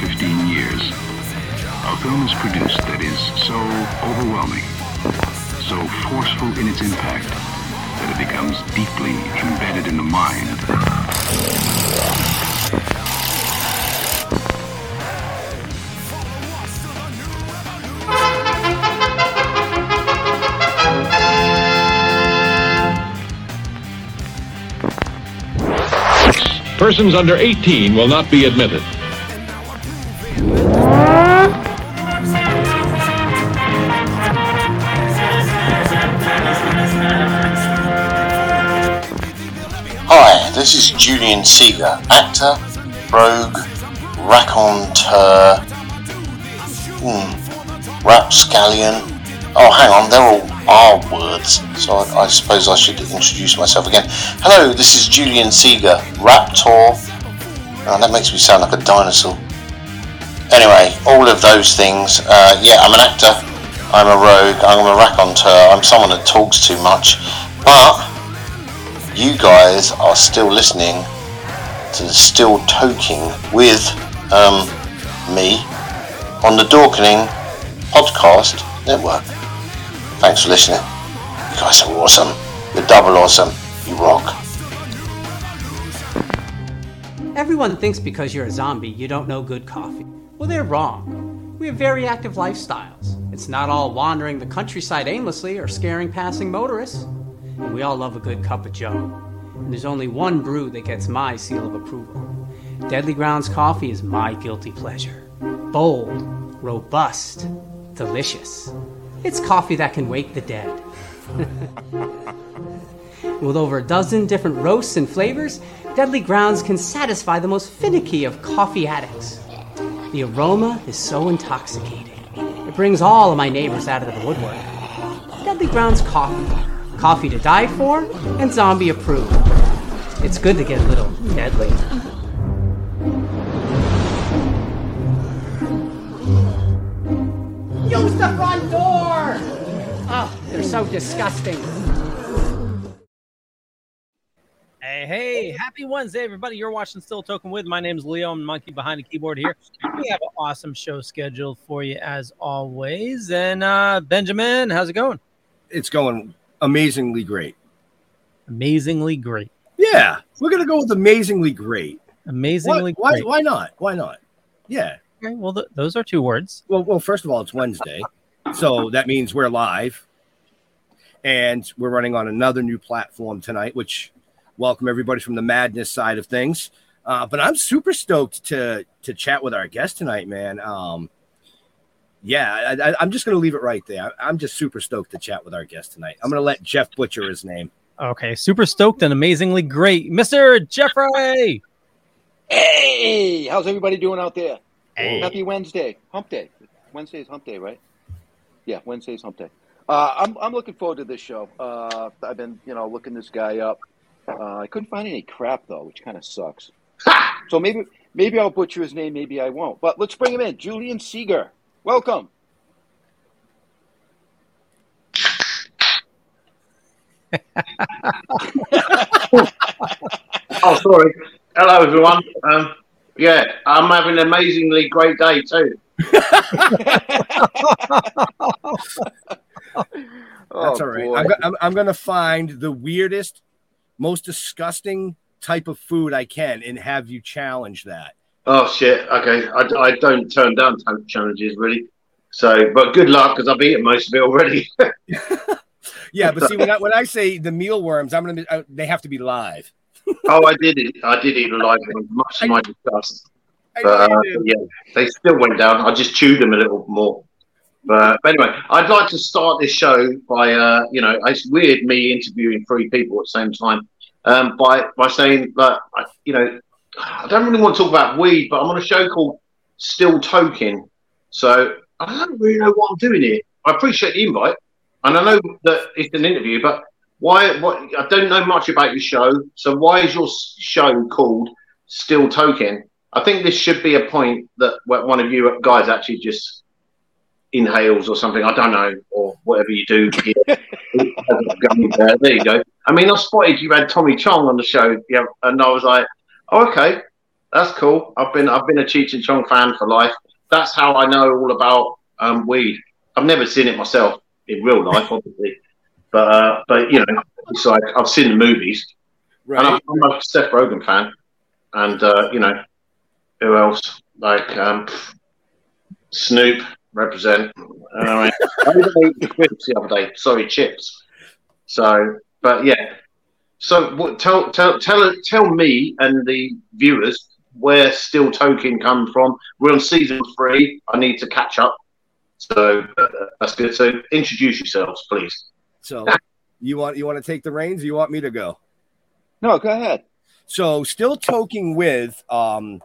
15 years, a film is produced that is so overwhelming, so forceful in its impact, that it becomes deeply embedded in the mind. Persons under 18 will not be admitted. Julian Seeger, actor, rogue, raconteur, hmm, rapscallion. Oh, hang on, they're all R words, so I, I suppose I should introduce myself again. Hello, this is Julian Seeger, raptor. Oh, that makes me sound like a dinosaur. Anyway, all of those things. Uh, yeah, I'm an actor. I'm a rogue. I'm a raconteur. I'm someone that talks too much. But you guys are still listening to Still Toking with um, me on the Dorkening Podcast Network. Thanks for listening. You guys are awesome. You're double awesome. You rock. Everyone thinks because you're a zombie, you don't know good coffee. Well, they're wrong. We have very active lifestyles. It's not all wandering the countryside aimlessly or scaring passing motorists. And we all love a good cup of joe. And there's only one brew that gets my seal of approval. Deadly Grounds coffee is my guilty pleasure. Bold, robust, delicious. It's coffee that can wake the dead. With over a dozen different roasts and flavors, Deadly Grounds can satisfy the most finicky of coffee addicts. The aroma is so intoxicating. It brings all of my neighbors out of the woodwork. Deadly Grounds coffee. Coffee to die for and zombie approved. It's good to get a little deadly. Use the front door! Oh, they're so disgusting. Hey, hey, happy Wednesday, everybody. You're watching Still Toking with. My name is Leo. I'm monkey behind the keyboard here. We have an awesome show scheduled for you as always. And uh Benjamin, how's it going? It's going amazingly great. Amazingly great. Yeah, we're gonna go with amazingly great. Amazingly why, great. Why, why not? Why not? Yeah. Okay, well, th- those are two words. Well, well, first of all, it's Wednesday, so that means we're live, and we're running on another new platform tonight. Which welcome everybody from the madness side of things. Uh, but I'm super stoked to to chat with our guest tonight, man. Um, yeah, I, I, I'm just gonna leave it right there. I, I'm just super stoked to chat with our guest tonight. I'm gonna let Jeff butcher his name. Okay, super stoked and amazingly great, Mr. Jeffrey. Hey, how's everybody doing out there? Hey. Happy Wednesday, Hump Day. Wednesday's Hump Day, right? Yeah, Wednesday's Hump Day. Uh, I'm I'm looking forward to this show. Uh, I've been you know looking this guy up. Uh, I couldn't find any crap though, which kind of sucks. so maybe maybe I'll butcher his name, maybe I won't. But let's bring him in, Julian Seeger. Welcome. Oh, sorry. Hello, everyone. Um, yeah, I'm having an amazingly great day too. Oh, That's all right. I'm, go- I'm, I'm going to find the weirdest, most disgusting type of food I can and have you challenge that. Oh shit. Okay, I, I don't turn down challenges really. So, but good luck because I've eaten most of it already. Yeah, but see, when I, when I say the mealworms, I'm going to, uh, they have to be live. oh, I did it. I did eat a live one, much to my disgust. But uh, yeah, they still went down. I just chewed them a little more. But, but anyway, I'd like to start this show by, uh, you know, it's weird me interviewing three people at the same time. Um, by by saying that, I- you know, I don't really want to talk about weed, but I'm on a show called Still Toking, so I don't really know what I'm doing here. I appreciate the invite, and I know that it's an interview, but why? What I don't know much about your show, so why is your show called Still Toking? I think this should be a point that one of you guys actually just inhales or something. I don't know, or whatever you do. there you go. I mean, I spotted you had Tommy Chong on the show, yeah, and I was like, oh, okay. That's cool. I've been I've been a Cheech and Chong fan for life. That's how I know all about um, weed. I've never seen it myself in real life, obviously, but uh, but you know, it's like I've seen the movies, and I'm, Right. I'm a Seth Rogen fan, and uh, you know, who else? Like um, Snoop represent. Uh, I even ate chips the other day. Sorry, chips. So, but yeah. So, what, tell tell tell tell me and the viewers where Still Toking come from. We're on season three. I need to catch up. So uh, that's good. So introduce yourselves, please. So you want you want to take the reins? Or you want me to go? No, go ahead. So still toking with um,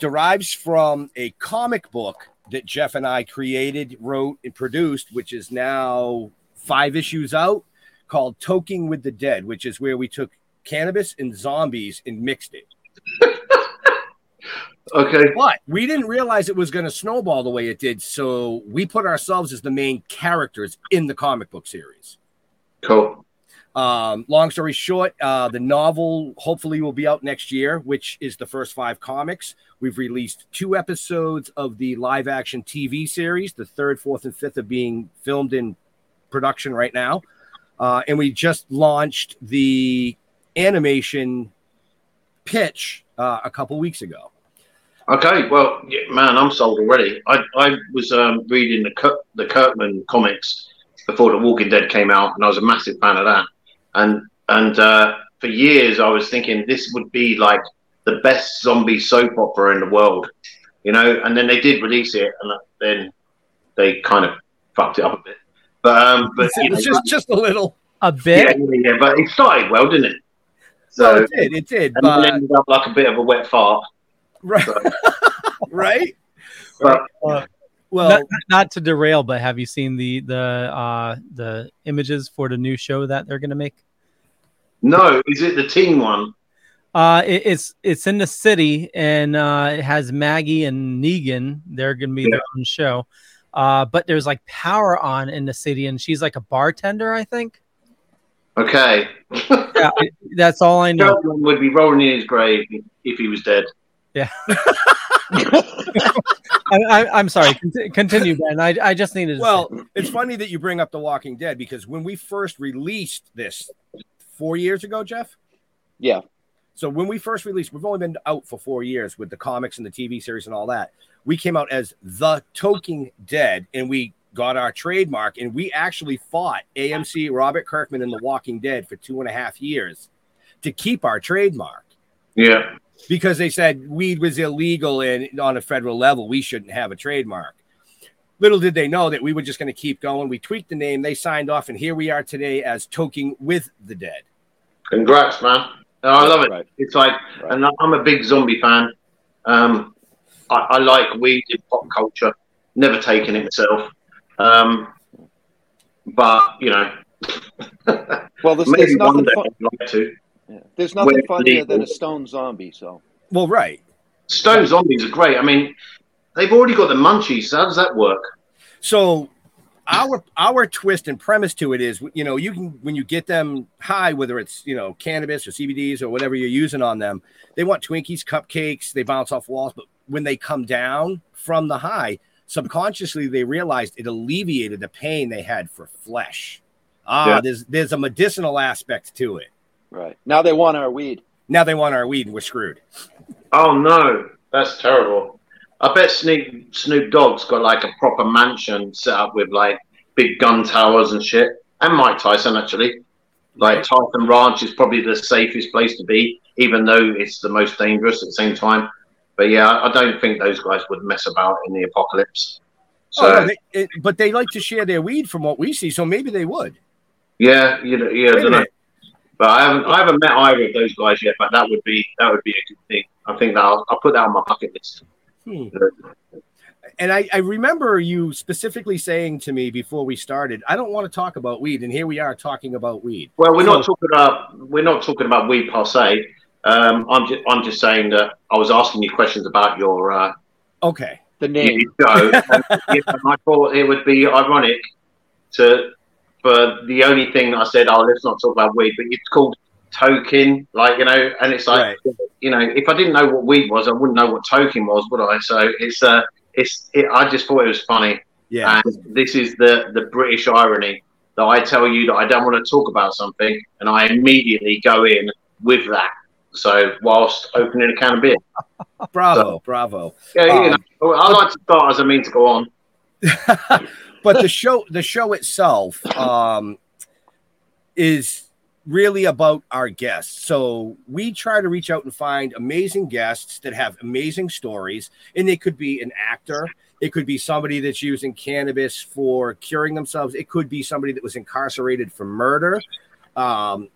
derives from a comic book that Jeff and I created, wrote, and produced, which is now five issues out, called Toking with the Dead, which is where we took cannabis and zombies and mixed it. Okay. But we didn't realize it was going to snowball the way it did, so we put ourselves as the main characters in the comic book series. Cool. Um, long story short, uh, the novel hopefully will be out next year, which is the first five comics. We've released two episodes of the live action TV series. The third, fourth, and fifth are being filmed in production right now. Uh, and we just launched the animation pitch uh, a couple weeks ago. Okay, well, man, I'm sold already. I, I was um, reading the Kir- the Kirkman comics before The Walking Dead came out, and I was a massive fan of that. And and uh, for years, I was thinking this would be like the best zombie soap opera in the world, you know. And then they did release it, and then they kind of fucked it up a bit. But um, but you know, It's just just a little. A bit. yeah, yeah, but it started well, didn't it? So So it did, it did, and then but ended up like a bit of a wet fart. right, right. But Well, not, not to derail, but have you seen the the uh the images for the new show that they're gonna make? no, is it the teen one? Uh, it, it's it's in the city, and uh, it has Maggie and Negan. They're gonna be Yeah. their own show. Uh, but there's like power on in the city, and she's like a bartender, I think. Okay. Yeah, that's all I know. Sheldon would be rolling in his grave if he was dead. I, I, I'm sorry. Continue, Ben. I, I just needed. To Well, it's funny that you bring up The Walking Dead because when we first released this four years ago, Jeff. Yeah. So when we first released, we've only been out for four years with the comics and the TV series and all that. We came out as The Toking Dead, and we got our trademark, and we actually fought AMC, Robert Kirkman, and The Walking Dead for two and a half years to keep our trademark Yeah. because they said weed was illegal and on a federal level we shouldn't have a trademark. Little did they know that we were just going to keep going. We tweaked the name, they signed off, and here we are today as Toking with the Dead. Congrats, man. No, I love it. Right. It's like, Right. and I'm a big zombie fan. Um, I, I like weed in pop culture. Never taken it myself. Um, but, you know, Well, there's, maybe there's one nothing. day Fu- I'd like to. yeah. There's nothing When funnier legal. than a stone zombie. So Well, right. Stone zombies are great. I mean, they've already got the munchies. So how does that work? So our our twist and premise to it is, you know, you can when you get them high, whether it's you know cannabis or CBDs or whatever you're using on them, they want Twinkies, cupcakes, they bounce off walls. But when they come down from the high, subconsciously they realized it alleviated the pain they had for flesh. Ah, Yeah. there's there's a medicinal aspect to it. right now they want our weed. Now they want our weed and we're screwed. Oh, no. That's terrible. I bet Snoop, Snoop Dogg's got like a proper mansion set up with like big gun towers and shit. And Mike Tyson, actually. Like Tyson Ranch is probably the safest place to be, even though it's the most dangerous at the same time. But yeah, I don't think those guys would mess about in the apocalypse. So oh, no, they, it, but they like to share their weed from what we see, so maybe they would. yeah, you know, yeah, I don't know. But I haven't, I haven't met either of those guys yet. But that would be, that would be a good thing. I think that I'll, I'll put that on my bucket list. Hmm. And I, I remember you specifically saying to me before we started, I don't want to talk about weed, and here we are talking about weed. Well, we're not talking about we're not talking about weed per se. Um, I'm just I'm just saying that I was asking you questions about your uh, Okay. The name. your show. and, you know, I thought it would be ironic to for the only thing I said, oh, let's not talk about weed, but it's called toking, like you know, and it's like you know, if I didn't know what weed was, I wouldn't know what toking was, would I? So it's uh, it's it, I just thought it was funny. Yeah. And this is the the British irony that I tell you that I don't want to talk about something, and I immediately go in with that. So whilst opening a can of beer. Bravo, bravo. Yeah, you Um, know, I like to start as I mean to go on. but the show the show itself um is really about our guests so we try to reach out and find amazing guests that have amazing stories and they could be an actor it could be somebody that's using cannabis for curing themselves it could be somebody that was incarcerated for murder um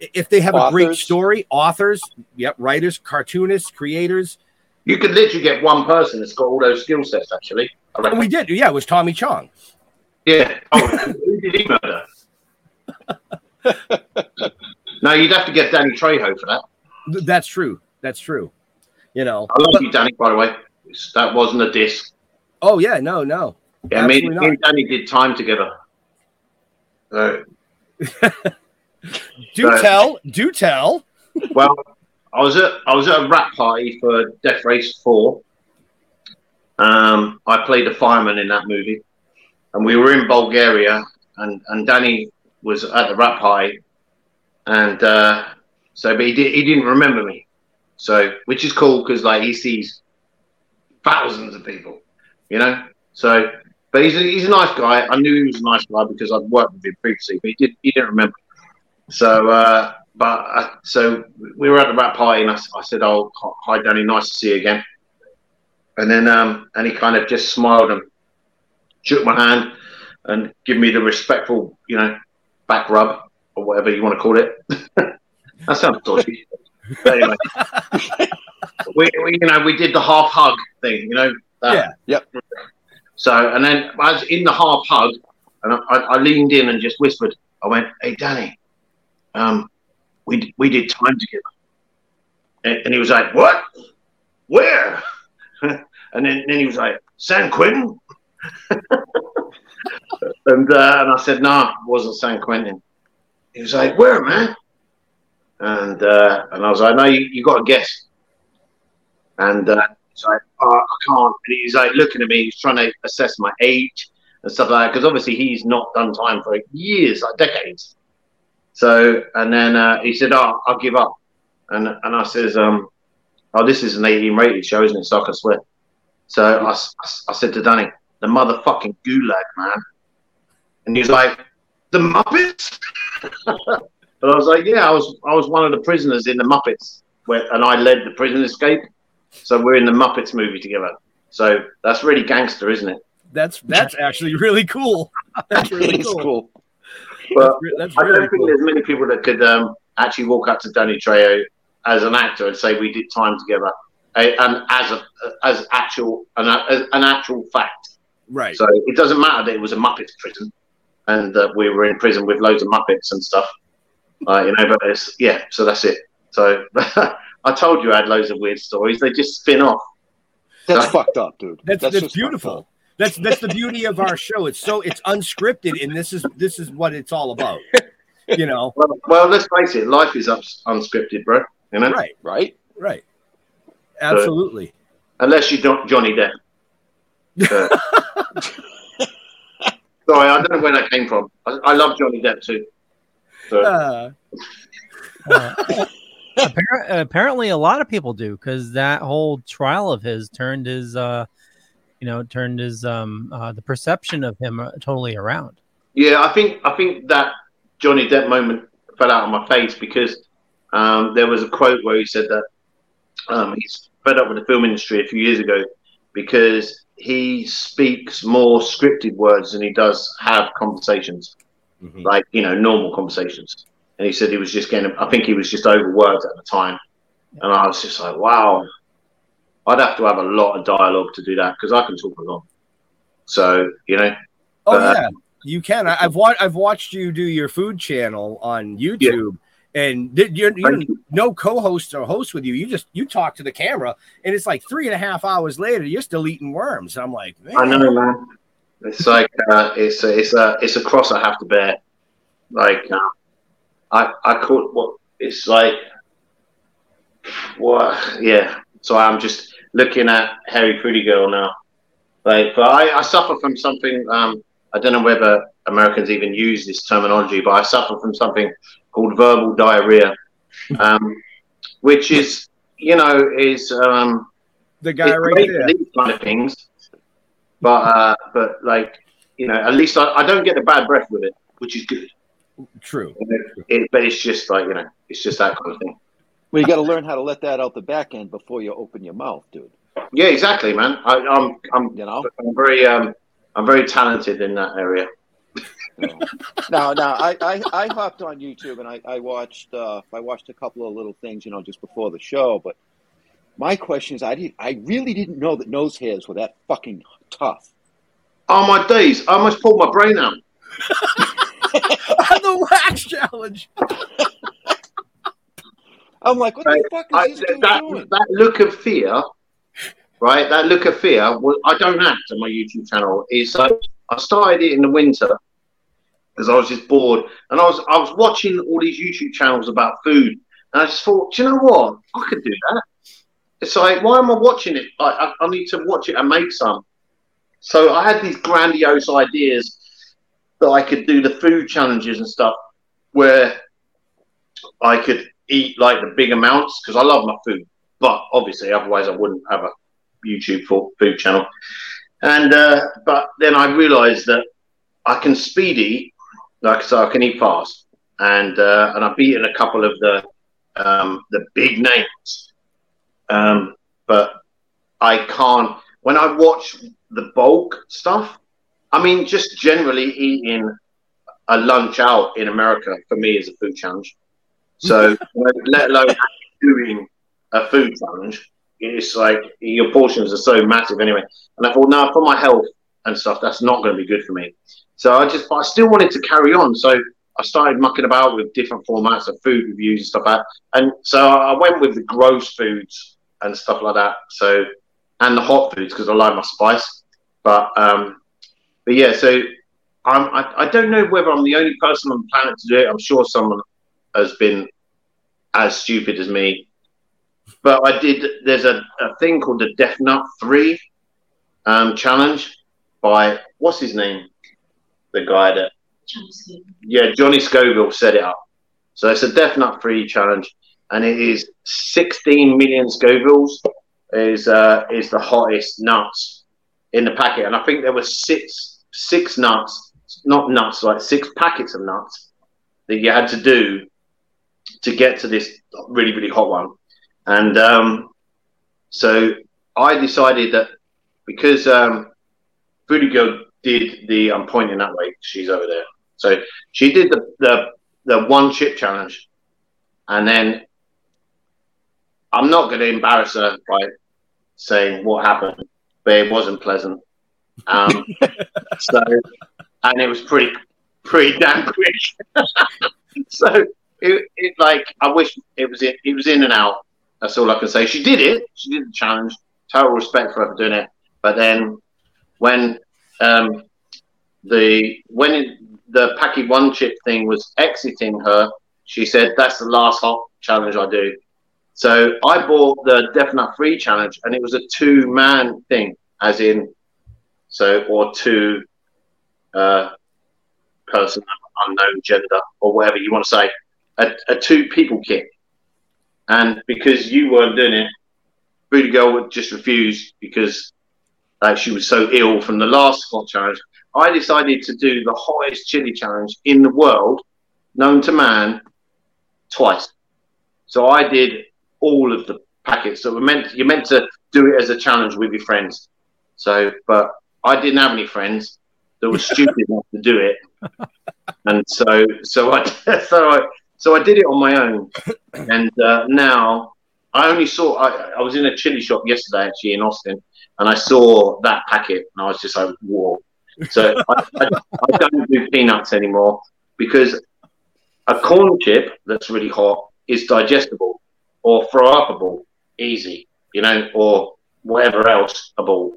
if they have a great story authors yep writers cartoonists creators You could literally get one person that's got all those skill sets. Actually, I oh, we did yeah it was tommy chong Yeah. Oh, who did he murder? no, you'd have to get Danny Trejo for that. That's true that's true you know I love you, Danny. By the way, that wasn't a diss. Oh yeah, no, no. Yeah, me and Danny did time together. So, Do Right. tell, do tell. well, I was at I was at a wrap party for Death Race Four. Um, I played a fireman in that movie, and we were in Bulgaria, and and Danny was at the wrap party, and uh, so but he did he didn't remember me, so which is cool because like he sees thousands of people, you know. So, but he's a, he's a nice guy. I knew he was a nice guy because I'd worked with him previously, but he did he didn't remember. So, uh, but uh, so we were at the wrap party, and I said, "Oh, hi, Danny, nice to see you again." And then, um, and he kind of just smiled and shook my hand and gave me the respectful, you know, back rub or whatever you want to call it. that sounds dodgy. But anyway, we, we, you know, we did the half hug thing, you know. That, Yeah. Yep. So, and then I was in the half hug, and I, I, I leaned in and just whispered, I went, "Hey, Danny, um, we we did time together," and, and he was like, "What? Where?" and then, then he was like, "San Quentin," and uh, and I said, "No, it wasn't San Quentin." He was like, "Where, man?" And uh, and I was like, "No, you, you got to guess." And uh, he's like, oh, "I can't." And he's like looking at me. He's trying to assess my age and stuff like that because obviously he's not done time for years, like decades. So, and then uh, he said, "Oh, I'll give up." And and I says, um, "Oh, this is an 18 rated show, isn't it? So I can swear." So I I said to Danny, "The motherfucking gulag, man." And he was like, "The Muppets." but I was like, "Yeah, I was I was one of the prisoners in the Muppets, where, and I led the prison escape. So we're in the Muppets movie together. So that's really gangster, isn't it?" That's that's actually really cool. That's really It is cool. cool. But That's I don't really think there's many people that could um, actually walk up to Danny Trejo as an actor and say we did time together, and as a as actual an, as an actual fact. Right. So it doesn't matter that it was a Muppets prison, and that we were in prison with loads of Muppets and stuff. Uh, you know, but it's, yeah, so that's it. So I told you I had loads of weird stories. They just spin off. That's fucked up, dude. That's that's, just fucked beautiful. Up. That's that's the beauty of our show. It's so it's unscripted, and this is this is what it's all about. You know. Well, well let's face it, life is ups- unscripted, bro. You know, Right. Right? Right. Absolutely. unless you don't Johnny Depp. Uh, sorry, I don't know where that came from. I, I love Johnny Depp too. So, Uh, Appar- apparently, a lot of people do because that whole trial of his turned his, uh, you know, turned his um uh, the perception of him uh, totally around. yeah, I think I think that Johnny Depp moment fell out of my face because um, there was a quote where he said that um, he's fed up with the film industry a few years ago because he speaks more scripted words than he does have conversations. mhm. like you know normal conversations and he said he was just getting i think he was just overworked at the time and i was just like wow i'd have to have a lot of dialogue to do that because i can talk a lot so you know Oh Uh, yeah, you can. I, I've watched. I've watched you do your food channel on YouTube, and did you, you Thank no co-host or host with you. You just you talk to the camera, and it's like three and a half hours later, you're still eating worms. I'm like, man, i know man it's like uh, it's a, it's a it's a cross i have to bear like uh, i i caught what it's like, what? Yeah. So I'm just looking at Harry Pretty Girl now. Like, but I, I suffer from something. Um, I don't know whether Americans even use this terminology, but I suffer from something called verbal diarrhea, um, which is, you know, is um, The guy right there. these kind of things. But uh, but like you know, at least I, I don't get the bad breath with it, which is good. True. It, but it's just like you know, it's just that kind of thing. Well, you got to learn how to let that out the back end before you open your mouth, dude. Yeah, exactly, man. I, I'm I'm You know. I'm very um I'm very talented in that area. now, now I, I, I hopped on YouTube and I, I watched uh, I watched a couple of little things, you know, just before the show. But my question is, I did I really didn't know that nose hairs were that fucking tough. Oh my days! I almost pulled my brain out. the wax challenge. I'm like, what Right. the fuck is I, this dude that doing? that look of fear, right? That look of fear. Well, I don't act on my YouTube channel. Is like I started it in the winter because I was just bored, and I was I was watching all these YouTube channels about food, and I just thought, do you know what? I could do that. It's like, why am I watching it? I, I, I need to watch it and make some. So I had these grandiose ideas that I could do the food challenges and stuff, where I could eat like the big amounts because I love my food, but obviously otherwise I wouldn't have a YouTube for food channel. And uh, but then I realised that I can speed eat, like so I can eat fast, and uh, and I've beaten a couple of the um, the big names, um, but I can't. When I watch the bulk stuff, I mean, just generally eating a lunch out in America for me is a food challenge. So, let alone doing a food challenge, it's like your portions are so massive anyway. And I thought, no, for my health and stuff, that's not going to be good for me. So I just, but I still wanted to carry on. So I started mucking about with different formats of food reviews and stuff like that. And so I went with the gross foods and stuff like that. So, and the hot foods because I like my spice. But, um, but yeah, so I'm, I, I don't know whether I'm the only person on the planet to do it. I'm sure someone has been as stupid as me. But I did. There's a, a thing called the Death Nut Three um, challenge by what's his name? The guy that yeah, Johnny Scoville set it up. So it's a Death Nut Three challenge, and it is 16 million Scovilles is uh, is the hottest nuts in the packet, and I think there were six six nuts, not nuts, like six packets of nuts that you had to do to get to this really really hot one, and um, so I decided that because um, Foodie Girl did the I'm pointing that way, she's over there. So she did the the, the one chip challenge, and then I'm not going to embarrass her by saying what happened, but it wasn't pleasant. Um, so, and it was pretty pretty damn quick. so it, it like I wish it was in, it was in and out. That's all I can say. She did it. She did the challenge. Total respect for her for doing it. But then when um, the when the Paqui One Chip thing was exiting her, she said, "That's the last hot challenge I do." So I bought the Death Nut Three challenge, and it was a two man thing, as in so or two uh, person unknown gender or whatever you want to say, a, a two people kit. And because you weren't doing it, Foodie Girl would just refuse because like she was so ill from the last hot challenge. I decided to do the hottest chili challenge in the world, known to man, twice. So I did all of the packets that were meant. You're meant to do it as a challenge with your friends. So, but I didn't have any friends that were stupid enough to do it, and so so I so I so I did it on my own. And uh, now I only saw. I, I was in a chili shop yesterday, actually in Austin, and I saw that packet, and I was just like, "Whoa!" So I, I, I don't do peanuts anymore because a corn chip that's really hot is digestible or throw upable, easy, you know, or whatever else a ball.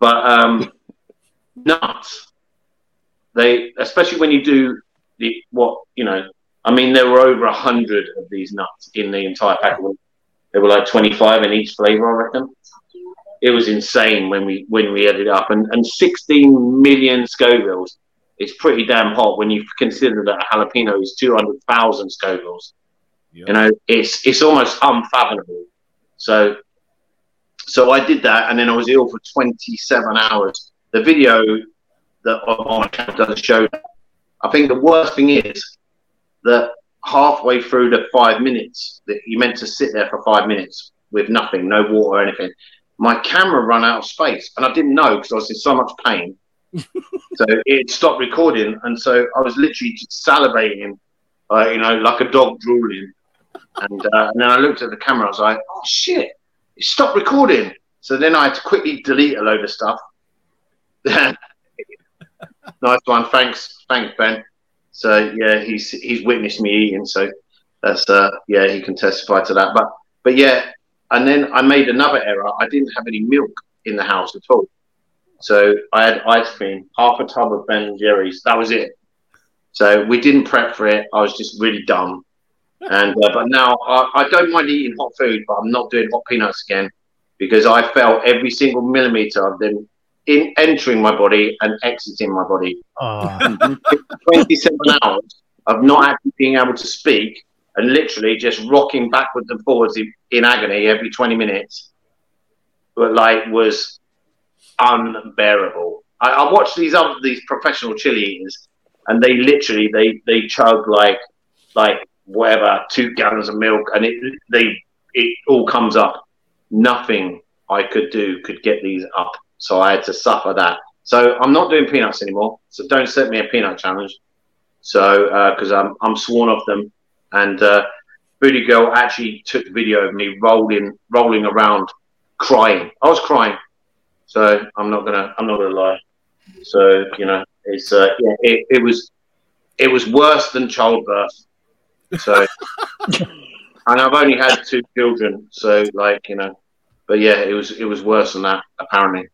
But um, nuts, they especially when you do the what you know I mean, there were over a hundred of these nuts in the entire pack. There were like 25 in each flavor, I reckon. It was insane when we when we added up, and and 16 million Scovilles. It's pretty damn hot when you consider that a jalapeno is 200,000 Scovilles. Yeah. You know, it's it's almost unfathomable. So, so I did that, and then I was ill for 27 hours. The video that on my channel doesn't show. I think the worst thing is that halfway through the five minutes that you meant to sit there for five minutes with nothing, no water or anything. My camera ran out of space, and I didn't know because I was in so much pain. so it stopped recording, and so I was literally just salivating, uh, you know, like a dog drooling. And, uh, and then I looked at the camera. I was like, "Oh shit! It stopped recording." So then I had to quickly delete a load of stuff. nice one, thanks, thanks, Ben. So yeah, he's he's witnessed me eating, so that's uh yeah, he can testify to that. But but yeah, and then I made another error. I didn't have any milk in the house at all. So I had ice cream, half a tub of Ben and Jerry's. That was it. So we didn't prep for it. I was just really dumb. And uh, but now I, I don't mind eating hot food, but I'm not doing hot peanuts again because I felt every single millimeter of them in entering my body and exiting my body. Oh, 27 hours of not actually being able to speak and literally just rocking backwards and forwards in, in agony every 20 minutes but like was unbearable. I, I watched these other these professional chili eaters and they literally they they chug like like whatever two gallons of milk and it they it all comes up. Nothing i could do could get these up so i had to suffer that so i'm not doing peanuts anymore so don't set me a peanut challenge so because I'm I'm sworn off them, and uh, Foodie Girl actually took the video of me rolling rolling around, crying. I was crying, so I'm not gonna I'm not gonna lie. So you know it's uh, yeah it, it was it was worse than childbirth. So and I've only had two children, so like you know, but yeah, it was it was worse than that apparently.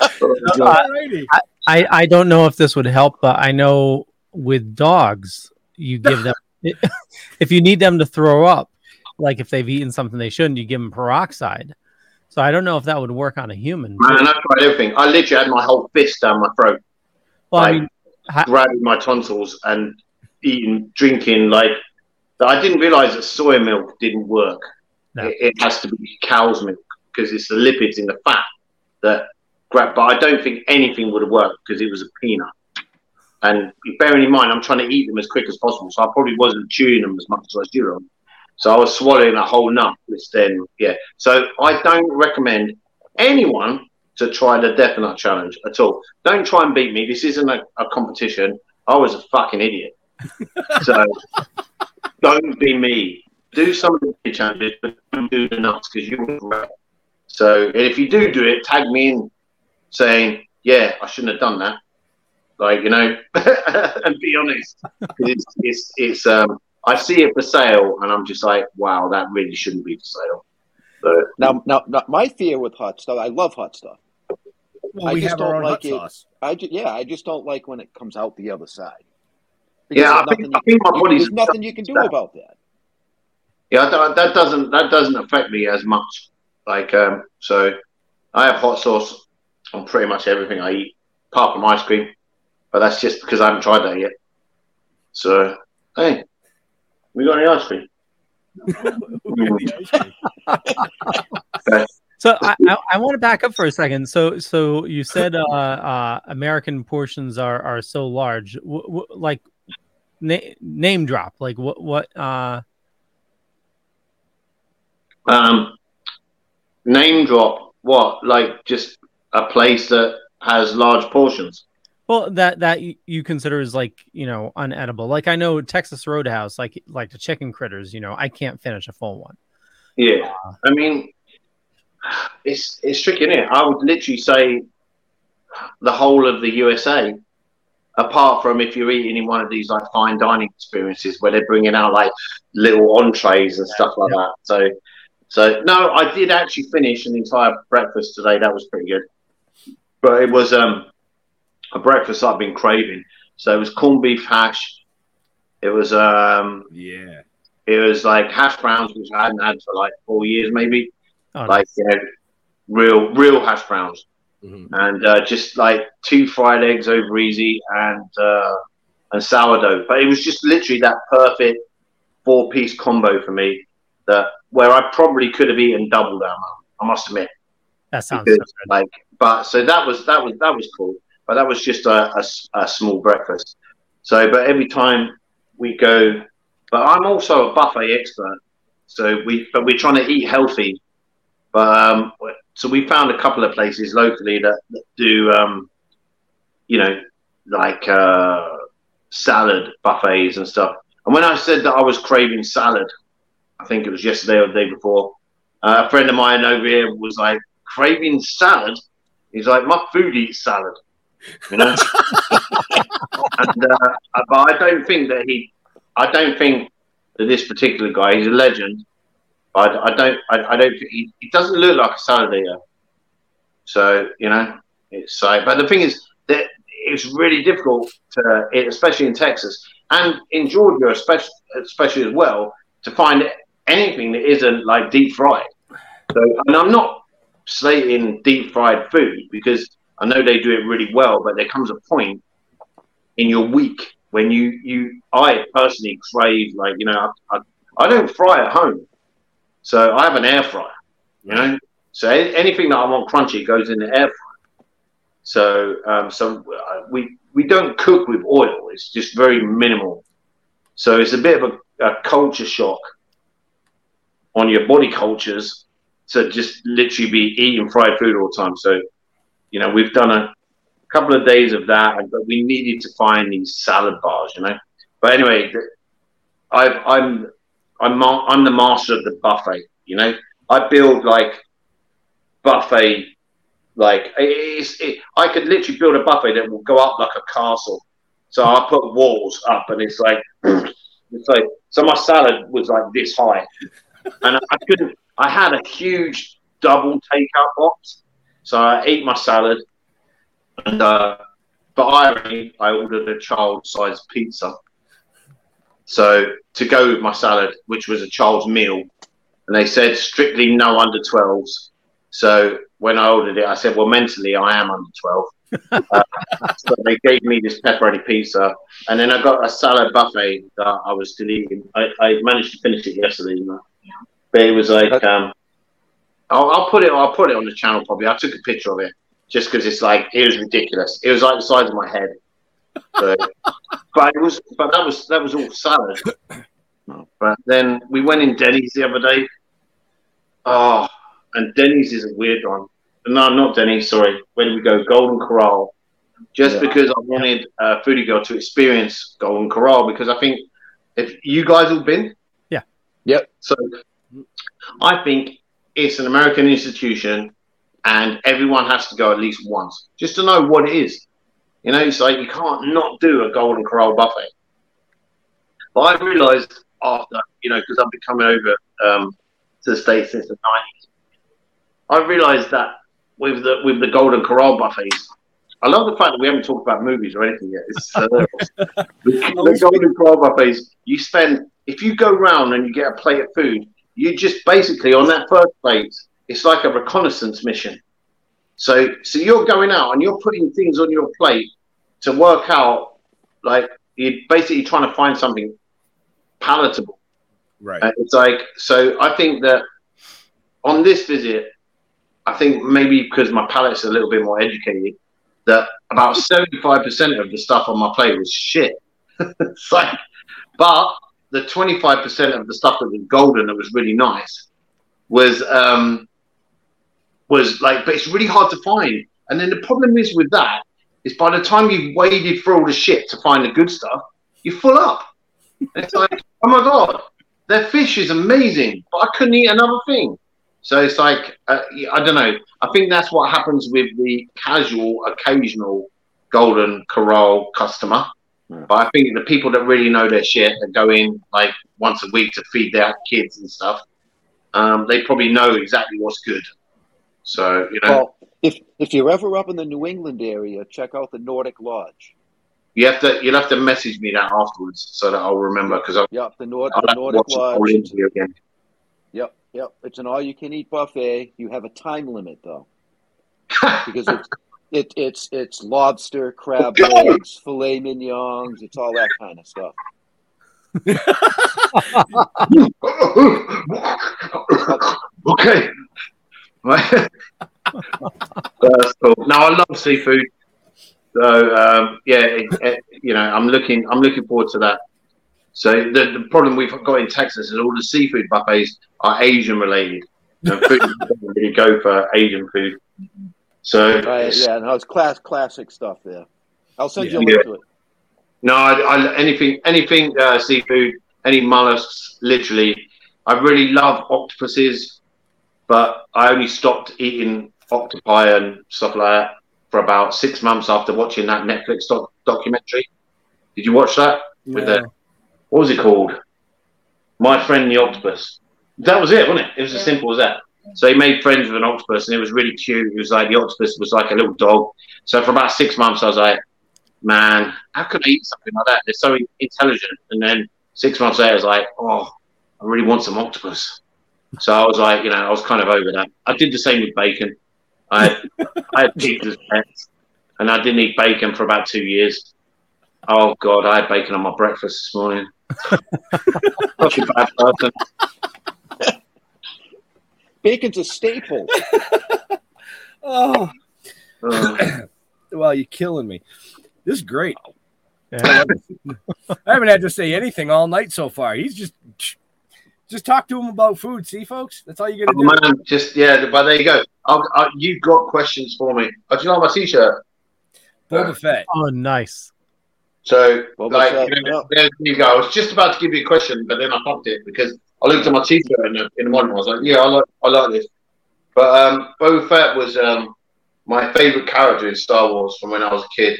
Alrighty. I I don't know if this would help, but I know with dogs, you give them if you need them to throw up, like if they've eaten something they shouldn't, you give them peroxide. So I don't know if that would work on a human. Man, I tried everything. I literally had my whole fist down my throat. Well, I like, mean, ha- grabbing my tonsils and eating, drinking like. I didn't realize that soy milk didn't work. No. It, it has to be cow's milk because it's the lipids in the fat that grab. But I don't think anything would have worked because it was a peanut. And bearing in mind, I'm trying to eat them as quick as possible, so I probably wasn't chewing them as much as I should have. So I was swallowing a whole nut, which then, yeah. So I don't recommend anyone to try the Death Nut Challenge at all. Don't try and beat me. This isn't a, a competition. I was a fucking idiot. so don't be me. Do some of the challenges, but don't do the nuts because you will regret. So and if you do do it, tag me in saying, yeah, I shouldn't have done that. Like, you know, and be honest. 'Cause It's, it's, it's, um, I see it for sale and I'm just like, wow, that really shouldn't be for sale. But Now, now, now, my fear with hot stuff. I love hot stuff. Well, I we just have don't own like hot it. sauce. I ju- yeah, I just don't like when it comes out the other side. Yeah, I think- nothing I think my you- body's- there's nothing you can do about that. yeah, that, that doesn't, that doesn't affect me as much. Like, um, so I have hot sauce on pretty much everything I eat, apart from ice cream. But that's just because I haven't tried that yet. So, hey, we got any ice cream? So I, I, I want to back up for a second. So so you said uh, uh, American portions are are so large. W- w- like na- name drop. Like what what uh Um, name drop. What? Like just a place that has large portions. well that that you consider as like you know unedible. Like I know Texas Roadhouse, like like the chicken critters. You know I can't finish a full one. Yeah, uh, I mean, it's it's tricky, is it? I would literally say the whole of the USA, apart from if you're eating in one of these like fine dining experiences where they're bringing out like little entrees and stuff like that. So, so no, I did actually finish an entire breakfast today. That was pretty good, but it was um a breakfast I've been craving. So it was corned beef hash, It was um, Yeah. it was like hash browns, which I hadn't had for like four years, maybe. Oh, like you know, real real hash browns, Mhm. and uh, just like two fried eggs over easy and uh, and sourdough. But it was just literally that perfect four piece combo for me. That where I probably could have eaten double that. amount. I must admit. that sounds because, so good. like but so that was that was that was cool but that was just a a small breakfast so but every time we go but i'm also a buffet expert so we but we're trying to eat healthy but um so we found a couple of places locally that, that do um you know like uh salad buffets and stuff and when i said that i was craving salad i think it was yesterday or the day before uh, a friend of mine over here was like craving salad. He's like, my food eats salad, you know. and uh, but I don't think that he, I don't think that this particular guy, he's a legend. I, I don't, I, I don't. think- He, he doesn't look like a salad eater. So you know, it's like. But the thing is that it's really difficult to, especially in Texas and in Georgia, especially, especially as well, to find anything that isn't like deep fried. So, and I'm not slating deep fried food because I know they do it really well, but there comes a point in your week when you you I personally crave like you know I, I, I don't fry at home, so I have an air fryer, you know. So anything that I want crunchy goes in the air fryer. So um, so uh, we we don't cook with oil; it's just very minimal. So it's a bit of a, a culture shock on your body cultures to just literally be eating fried food all the time. So, you know, we've done a couple of days of that, but we needed to find these salad bars, you know. But anyway, I've, I'm I'm I'm the master of the buffet. You know, I build like buffet, like it's, it, I could literally build a buffet that will go up like a castle. So I put walls up, and it's like it's like so my salad was like this high, and I couldn't. I had a huge double takeout box, so I ate my salad, and uh, but I I ordered a child-sized pizza. So to go with my salad, which was a child's meal, and they said strictly no under 12s. So when I ordered it, I said, well, mentally I am under 12. uh, so they gave me this pepperoni pizza, and then I got a salad buffet that I was still eating. I, I managed to finish it yesterday, you know. But it was like um, I'll, I'll put it. I'll put it on the channel probably. I took a picture of it just because it's like it was ridiculous. It was like the size of my head. So, but it was. But that was that was all salad. But then we went in Denny's the other day. Oh, and Denny's is a weird one. No, not Denny's. Sorry. Where did we go? Golden Corral. Just Yeah. because I wanted uh, Foodie Girl to experience Golden Corral because I think if you guys all been, yeah, Yep. so I think it's an American institution and everyone has to go at least once just to know what it is. You know, it's like you can't not do a Golden Corral buffet. But I realized after, you know, because I've been coming over um, to the States since the 90s, I realized that with the with the Golden Corral buffets, I love the fact that we haven't talked about movies or anything yet. It's, uh, the, the Golden Corral buffets, you spend, if you go round and you get a plate of food, you just basically on that first plate, it's like a reconnaissance mission. So, so you're going out and you're putting things on your plate to work out, like you're basically trying to find something palatable. Right. It's like so. I think that on this visit, I think maybe because my palate's a little bit more educated, that about seventy-five percent of the stuff on my plate was shit. it's like, but the twenty-five percent of the stuff that was golden that was really nice was um was like, but it's really hard to find. And then the problem is with that is by the time you've waded through all the shit to find the good stuff, you're full up. It's like, oh my god, their fish is amazing, but I couldn't eat another thing. So it's like, uh, I don't know. I think that's what happens with the casual, occasional Golden Corral customer. Yeah. But I think the people that really know their shit, that go in like once a week to feed their kids and stuff, um, they probably know exactly what's good. So you know, Well, if if you're ever up in the New England area, check out the Nordic Lodge. You have to you'll have to message me that afterwards so that I'll remember because I'll, Yep, the, Nord- the Nordic watch the whole Lodge. again. Yep, yep. It's an all-you-can-eat buffet. You have a time limit though, because it's it, it's it's lobster, crab legs, filet mignons. It's all that kind of stuff. okay. That's cool. No, I love seafood. So um, yeah, it, it- you know, I'm looking, I'm looking forward to that. So the, the problem we've got in Texas is all the seafood buffets are Asian related. You know, food really go for Asian food. So Right? Yeah, no, it's class classic stuff there. I'll send you a Yeah. link to it. No, I, I, anything, anything uh, seafood, any mollusks. Literally, I really love octopuses, but I only stopped eating octopi and stuff like that for about six months after watching that Netflix doc- documentary. Did you watch that? With the what was it called? My friend the octopus. That was it, wasn't it? It was as simple as that. So he made friends with an octopus, and it was really cute. It was like the octopus was like a little dog. So for about six months, I was like, man, how could I eat something like that? They're so intelligent. And then six months later, I was like, oh, I really want some octopus. So I was like, you know, I was kind of over that. I did the same with bacon. I I had pigs as pets, and I didn't eat bacon for about two years. Oh God, I had bacon on my breakfast this morning. Such a bad person. Bacon's a staple. Oh, Uh, well, you're killing me. This is great. I haven't had to say anything all night so far. He's just just talk to him about food. See, folks, that's all you oh, gotta do. man, just yeah, but there you go. I'll, I, you've got questions for me. Oh, do you like my t-shirt? Boba Fett. Oh, nice. So, Boba like, Fett, you know, yeah. there you go. I was just about to give you a question, but then I popped it because I looked at my t-shirt in the, in the morning. I was like, yeah, I like, I like this. But um, Boba Fett was um, my favorite character in Star Wars from when I was a kid.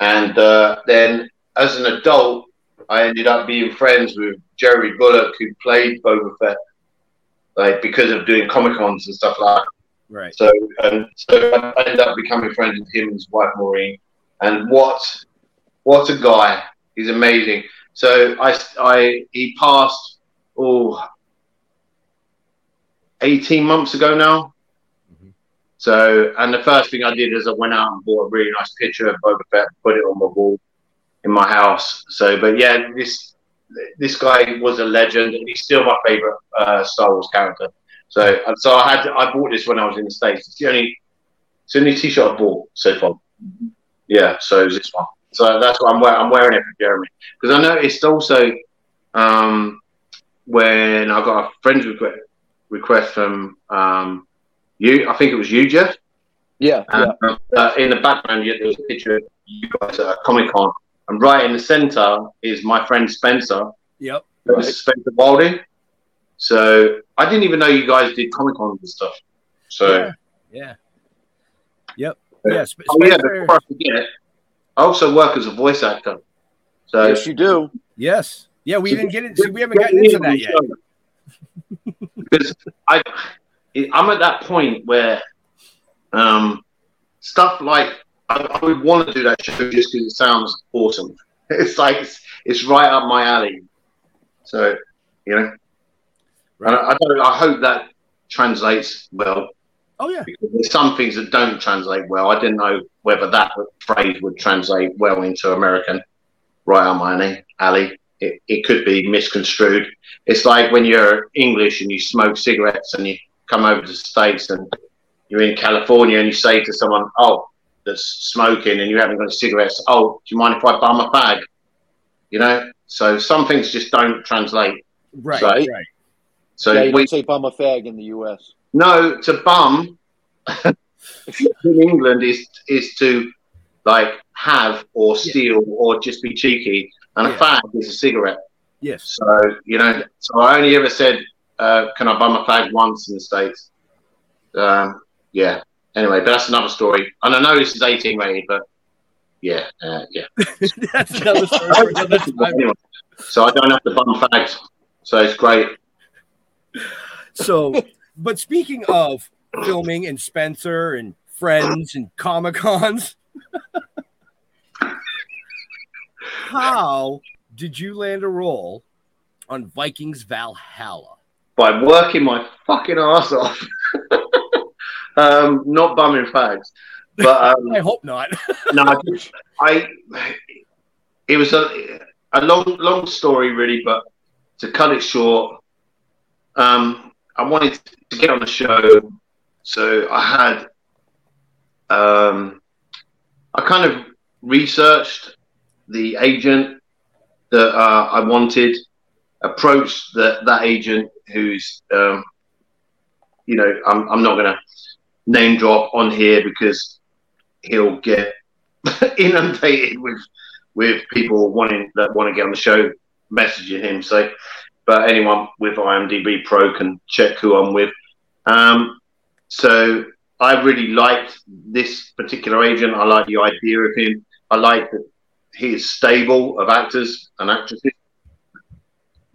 And uh, then as an adult, I ended up being friends with Jerry Bulloch, who played Boba Fett, like because of doing Comic Cons and stuff like that. Right. So, and so I ended up becoming friends with him and his wife Maureen. And what, what a guy! He's amazing. So I, I, he passed, oh, 18 months ago now. So, and the first thing I did is I went out and bought a really nice picture of Boba Fett, put it on my wall in my house. So, but yeah, this this guy was a legend, and he's still my favorite uh, Star Wars character. So, so I had I bought this when I was in the states. It's the only it's the only T-shirt I bought so far. Yeah, so it was this one. So that's why I'm wearing. I'm wearing it for Jeremy because I noticed also um, when I got a friend's request request from um, you. I think it was you, Jeff. Yeah, yeah. Uh, in the background, yeah, there was a picture of you guys at a Comic Con, and right in the center is my friend Spencer. Yep. That was Spencer Wilding. So I didn't even know you guys did Comic Con and stuff. So Yeah. Yeah. Yep. Yeah. Sp- oh yeah, before I forget, I also work as a voice actor. So Yes, you do. Yes. Yeah, we didn't get it. We haven't gotten into that yet. because I, I'm at that point where um, stuff like I, I would want to do that show just because it sounds awesome. It's like it's, it's right up my alley. So you know, and I, I don't. I hope that translates well. Oh yeah. Because there's some things that don't translate well. I didn't know whether that phrase would translate well into American. Right up my alley. Alley. It, it could be misconstrued. It's like when you're English and you smoke cigarettes and you come over to the States and you're in California and you say to someone, oh, that's smoking and you haven't got cigarettes, oh, do you mind if I bum a fag? You know? So some things just don't translate. Right. So- right. So yeah, you we, say bum a fag in the U.S. no, to bum in England is is to like have or steal or just be cheeky, and Yeah. a fag is a cigarette. Yes. So you know, so I only ever said, uh, "Can I bum a fag?" once in the states. Um, yeah. Anyway, but that's another story. And I know this is 18 rated, but yeah, uh, yeah. That's another story for another time. Anyway, so I don't have to bum fags. So it's great. So, but speaking of filming and Spencer and friends and Comic Cons, how did you land a role on Vikings Valhalla? by working my fucking ass off. um, not bumming fags, but um, I hope not. no, I, I. It was a a long long story really, but to cut it short, um, I wanted to get on the show, so I had. Um, I kind of researched the agent that uh, I wanted, approached that that agent who's, um, you know, I'm I'm not gonna name drop on here because he'll get inundated with with people wanting that want to get on the show messaging him. So, but anyone with IMDb Pro can check who I'm with. Um, so I really liked this particular agent. I like the idea of him. I like that his stable of actors and actresses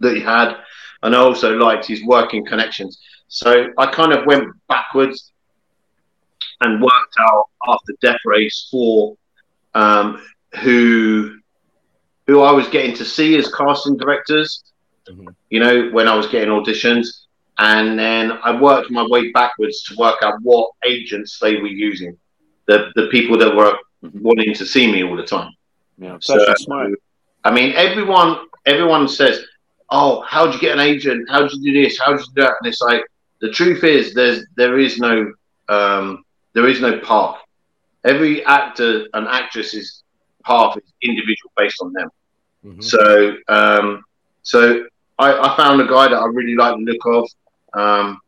that he had, and I also liked his working connections. So I kind of went backwards and worked out after Death Race for um, who who I was getting to see as casting directors. Mhm. You know, when I was getting auditions, and then I worked my way backwards to work out what agents they were using, the the people that were wanting to see me all the time. Yeah, it's So, smart. I mean, everyone everyone says, "Oh, how'd you get an agent? How'd you do this? How'd you do that?" And it's like the truth is, there's there is no um, there is no path. Every actor and actress's path is individual based on them. Mhm. So, um, so I, I found a guy that I really like the look of. Um,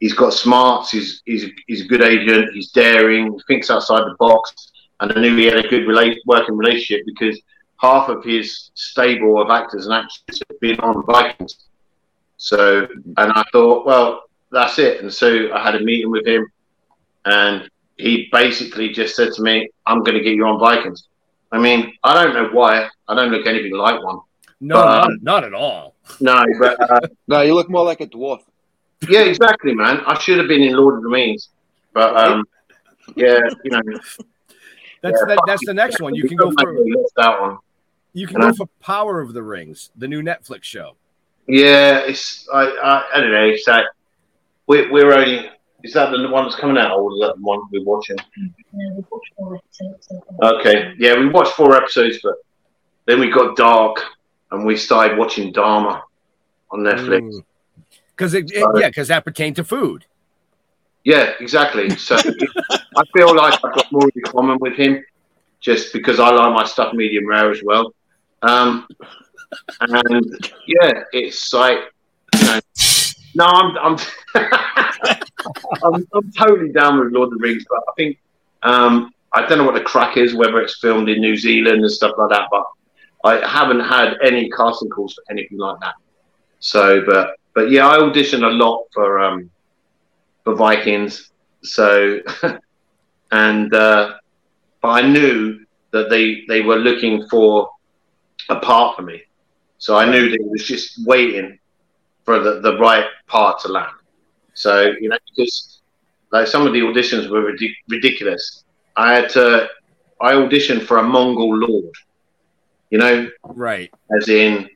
he's got smarts. He's he's he's a good agent. He's daring. He thinks outside the box. And I knew he had a good rela- working relationship because half of his stable of actors and actresses had been on Vikings. So, and I thought, well, that's it. And so I had a meeting with him, and he basically just said to me, "I'm going to get you on Vikings." I mean, I don't know why. I don't look anything like one. No, Um, not, not at all. No, but uh, No, you look more like a dwarf. yeah, exactly, man. I should have been in Lord of the Rings, but um, yeah, you know, That's that, that's the next one. You can go for that one. you can go for Power of the Rings, the new Netflix show. Yeah, it's I I, I don't know. It's like we're we're only. Is that the one that's coming out, or is that the one we're watching? Okay, yeah, we watched four episodes, but then we got dark and we started watching Dahmer on Netflix. Mm. Because it, it- yeah, because that pertained to food. Yeah, exactly. So I feel like I've got more in common with him, just because I like my stuff medium rare as well. Um, and yeah, it's like you know, no, I'm I'm, I'm I'm totally down with Lord of the Rings, but I think um, I don't know what the crack is, whether it's filmed in New Zealand and stuff like that, but I haven't had any casting calls for anything like that. So, but but yeah, I auditioned a lot for um, for Vikings. So, and uh, but I knew that they they were looking for a part for me. So I knew that it was just waiting for the, the right part to land. So you know, because like some of the auditions were ridic- ridiculous. I had to I auditioned for a Mongol lord. You know, Right. as in,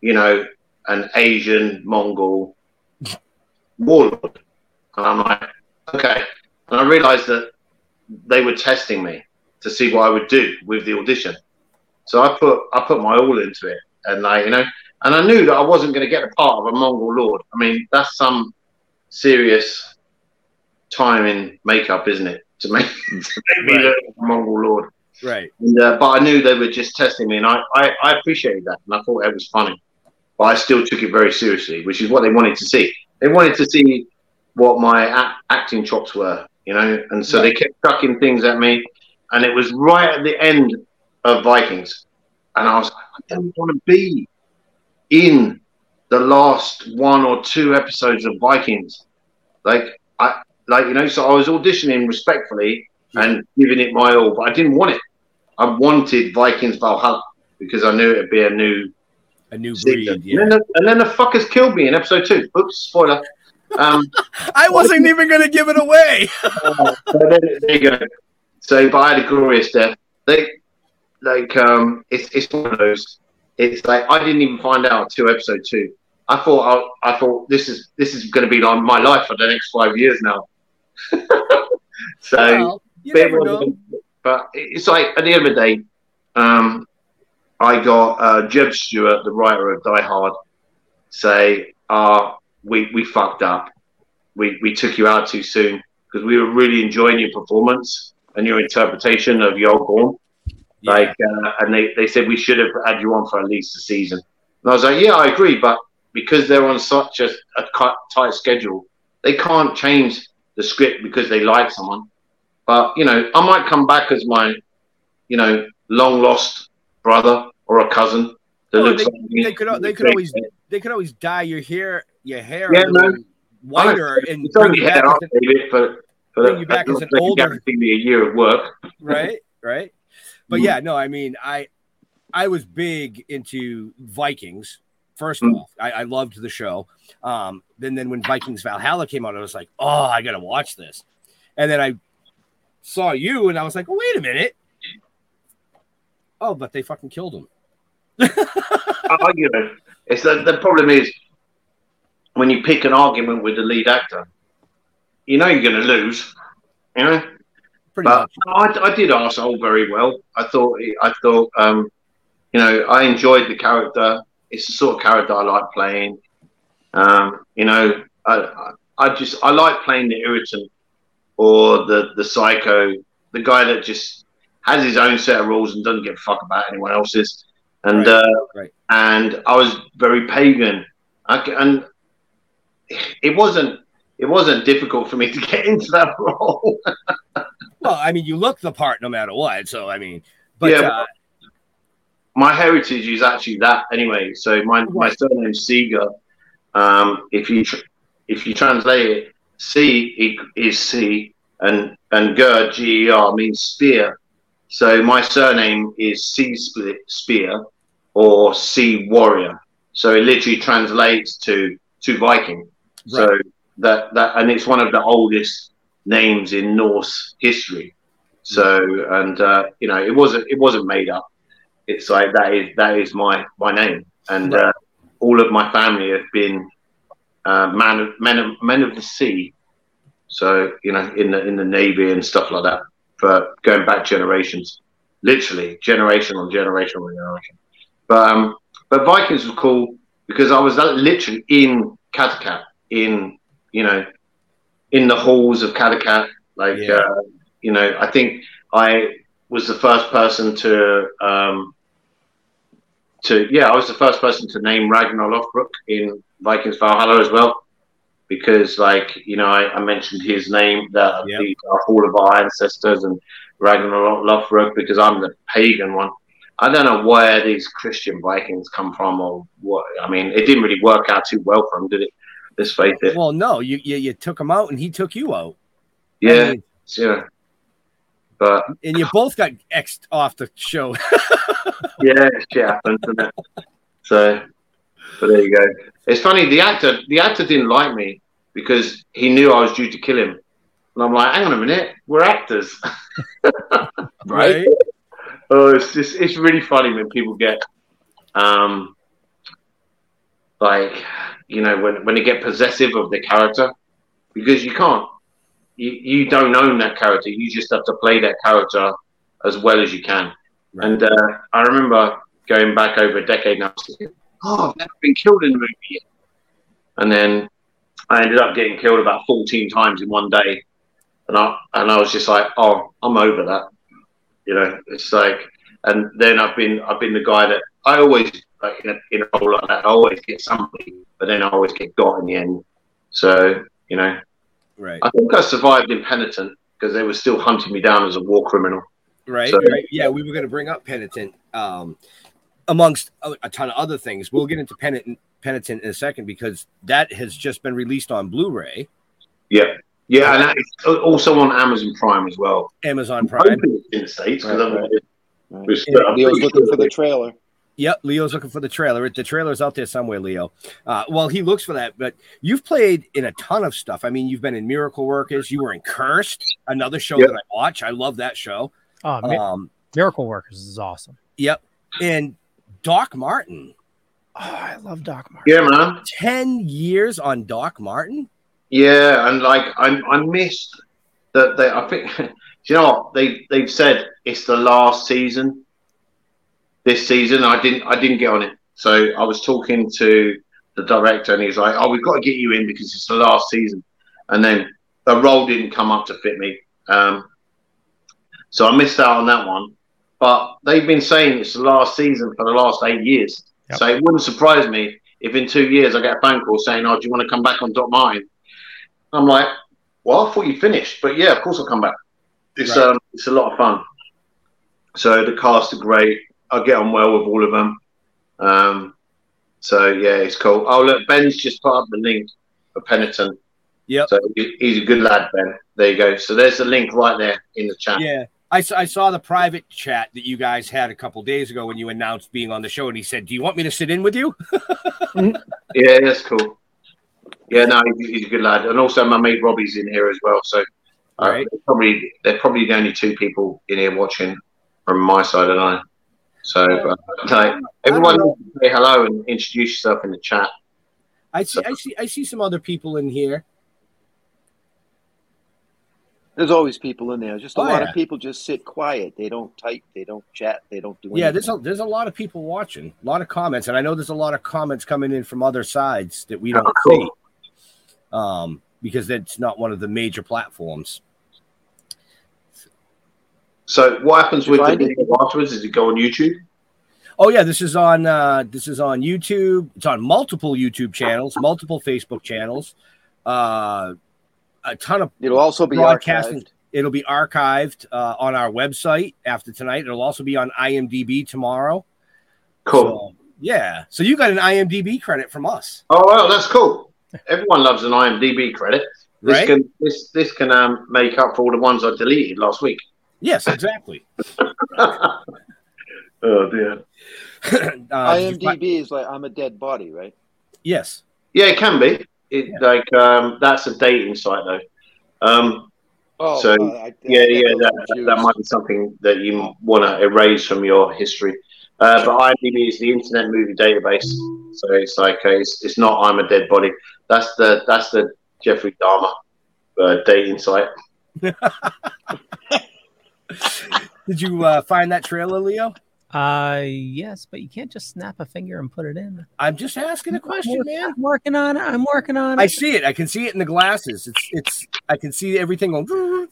you know, an Asian Mongol warlord. And I'm like, okay. And I realized that they were testing me to see what I would do with the audition. So I put I put my all into it, and like you know, and I knew that I wasn't going to get a part of a Mongol lord. I mean, that's some serious time in makeup, isn't it? To make, to make me Right. look like a Mongol lord. Right. And, uh, but I knew they were just testing me, and I, I, I appreciated that, and I thought it was funny. But I still took it very seriously, which is what they wanted to see. They wanted to see what my a- acting chops were, you know, and so they kept chucking things at me, and it was right at the end of Vikings, and I was like, I don't want to be in the last one or two episodes of Vikings, like I, like you know, so I was auditioning respectfully and giving it my all, but I didn't want it. I wanted Vikings Valhalla because I knew it'd be a new A new breed. Yeah. And, then the, and then the fuckers killed me in episode two. Oops, spoiler. Um, I wasn't even going to give it away. so then, there you go. So, but I had a glorious death. They, like um, it's it's one of those. It's like I didn't even find out until episode two. I thought I, I thought this is this is going to be like my life for the next five years now. so, Well, but, but it's like at the end of the day, um, I got uh, Jeb Stuart, the writer of Die Hard, say, "Ah, we we fucked up. We we took you out too soon because we were really enjoying your performance and your interpretation of Gorn. Yeah. Like, uh, and they, they said we should have had you on for at least a season. And I was like, yeah, I agree, but because they're on such a, a cut- tight schedule, they can't change the script because they like someone. But you know, I might come back as my, you know, long lost brother or a cousin that Oh, they, like they could they could always they could always dye your hair your hair Yeah, man. whiter and It's bring only you hair, back I'll as an- save it for, for bring you back as an older- me a year of work. right right. But yeah no i mean i i was big into vikings first Mm. off. I, I loved the show. Um then then when vikings valhalla came out i was like oh i gotta watch this. And then i saw you and i was like oh, wait a minute. Oh but they fucking killed him. I, you know, it's the, the problem is when you pick an argument with the lead actor, you know you're going to lose. You know, pretty but much I, I did arsehole very well. I thought I thought um, you know I enjoyed the character. It's the sort of character I like playing. Um, you know, I, I just I like playing the irritant or the the psycho, the guy that just has his own set of rules and doesn't give a fuck about anyone else's. And Right, uh, right. and I was very pagan, I, and it wasn't it wasn't difficult for me to get into that role. well i mean you look the part no matter what so i mean but Yeah, uh, my heritage is actually that anyway. So my my surname's Seeger. Um, if you tr- if you translate it, C is C, and and Ger G E R means spear. So my surname is sea split spear or sea warrior. So it literally translates to to Viking. So that that and it's one of the oldest names in Norse history. So and uh, you know it wasn't it wasn't made up it's like that is that is my my name, and uh, all of my family have been uh, man of men of men of the sea. So you know, in the in the navy and stuff like that, for going back generations, literally generation on generation on generation. But um, but Vikings was cool because I was literally in Kattegat, in you know, in the halls of Kattegat. Like Yeah. uh, you know, I think I was the first person to um, to yeah, I was the first person to name Ragnar Lothbrok in Vikings Valhalla as well, because like you know I, I mentioned his name that Yep. these are all of our ancestors and Ragnar Lothbrok because I'm the pagan one. I don't know where these Christian Vikings come from or what. I mean, it didn't really work out too well for him, did it? Let's face well no you, you you took him out and he took you out I yeah, mean, yeah. But and you both got xed off the show yeah, shit happens, doesn't it? So, but there you go. It's funny. The actor, the actor didn't like me because he knew I was due to kill him, and I'm like, hang on a minute, we're actors, right? Oh, it's just it's really funny when people get, um, like you know when when they get possessive of the character because you can't. You, you don't own that character. You just have to play that character as well as you can. Right. And uh, I remember going back over a decade now, thinking, oh, I've never been killed in a movie yet. And then I ended up getting killed about 14 times in one day. And I, and I was just like, oh, I'm over that. You know, it's like, and then I've been, I've been the guy that I always, like in a, in a role like that, I always get something, but then I always get got in the end. So, you know, right I think I survived in Penitent because they were still hunting me down as a war criminal. right, So- right. yeah we were going to bring up penitent um amongst a, a ton of other things we'll get into penitent penitent in a second because that has just been released on blu-ray Yeah, yeah, and that is also on Amazon Prime as well. amazon I'm prime in the states because Right, I'm, right. Right. Just, And I'm looking sure for the trailer. Yep, Leo's looking for the trailer. The trailer's out there somewhere, Leo. Uh, well, he looks for that, but you've played in a ton of stuff. I mean, you've been in Miracle Workers. You were in Cursed, another show Yep. that I watch. I love that show. Oh, Mi- Um, Miracle Workers is awesome. Yep. And Doc Martin. Oh, I love Doc Martin. Yeah, man. 10 years on Doc Martin? Yeah, and like I, I missed that. They, I think, you know what they they've said it's the last season. This season, I didn't I didn't get on it. So I was talking to the director, and he was like, "Oh, we've got to get you in because it's the last season." And then a role didn't come up to fit me, um, so I missed out on that one. But they've been saying it's the last season for the last eight years. Yep. So it wouldn't surprise me if in two years I get a phone call saying, "Oh, do you want to come back on Doc Martin?" I'm like, "Well, I thought you finished, but yeah, of course I'll come back." It's Right. um, it's a lot of fun. So the cast are great. I get on well with all of them. Um, so yeah, it's cool. Oh look, Ben's just put up the link for Penitent. Yeah. So he's a good lad, Ben. There you go. So there's the link right there in the chat. Yeah. I saw the private chat that you guys had a couple days ago when you announced being on the show, and he said, "Do you want me to sit in with you?" Yeah, that's cool. Yeah, no, he's, he's a good lad, and also my mate Robbie's in here as well. So uh, Right. they're probably they're probably the only two people in here watching from my side, and I. So uh, like, everyone say hello and introduce yourself in the chat. I see, I see, I see some other people in here. There's always people in there. Just a Oh, lot yeah. of people just sit quiet. They don't type. They don't chat. They don't do anything. Yeah, there's a there's a lot of people watching, a lot of comments, and I know there's a lot of comments coming in from other sides that we don't Oh, cool. see, um, because that's not one of the major platforms. So what happens with the video afterwards? Does it go on YouTube? Oh yeah, this is on uh, this is on YouTube. It's on multiple YouTube channels, multiple Facebook channels, uh, a ton of It'll also be broadcasting. archived. It'll be archived uh, on our website after tonight. It'll also be on IMDb tomorrow. Cool. So, yeah. So you got an IMDb credit from us, Oh well, that's cool. Everyone loves an IMDb credit. This right? can this this can um, make up for all the ones I deleted last week. Yes, exactly. oh dear. uh, did you IMDb is like I'm a dead body, right? yes. Yeah, it can be. It Yeah. like um, that's a dating site though. Um, Oh, So, uh, I, I yeah, get yeah, that, that might be something that you want to erase from your history. Uh, but IMDb is the Internet Movie Database, so it's like uh, it's, it's not I'm a dead body. That's the that's the Jeffrey Dahmer uh, dating site. Did you uh, find that trailer, Leo? Uh, yes, but you can't just snap a finger and put it in. I'm just asking a question, man. I'm working on it. I'm working on it. I see it. I can see it in the glasses. It's it's. I can see everything going.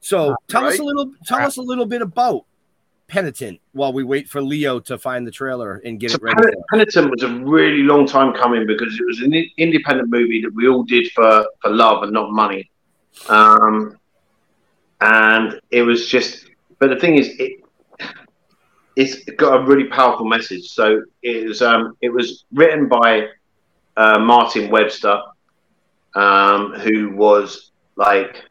So tell us a little. Tell us a little bit about Penitent while we wait for Leo to find the trailer and get So it ready. Pen- Penitent was a really long time coming because it was an independent movie that we all did for, for love and not money. Um, and it was just, but the thing is, it it's got a really powerful message. So it was um, it was written by uh, Martin Webster, um, who was like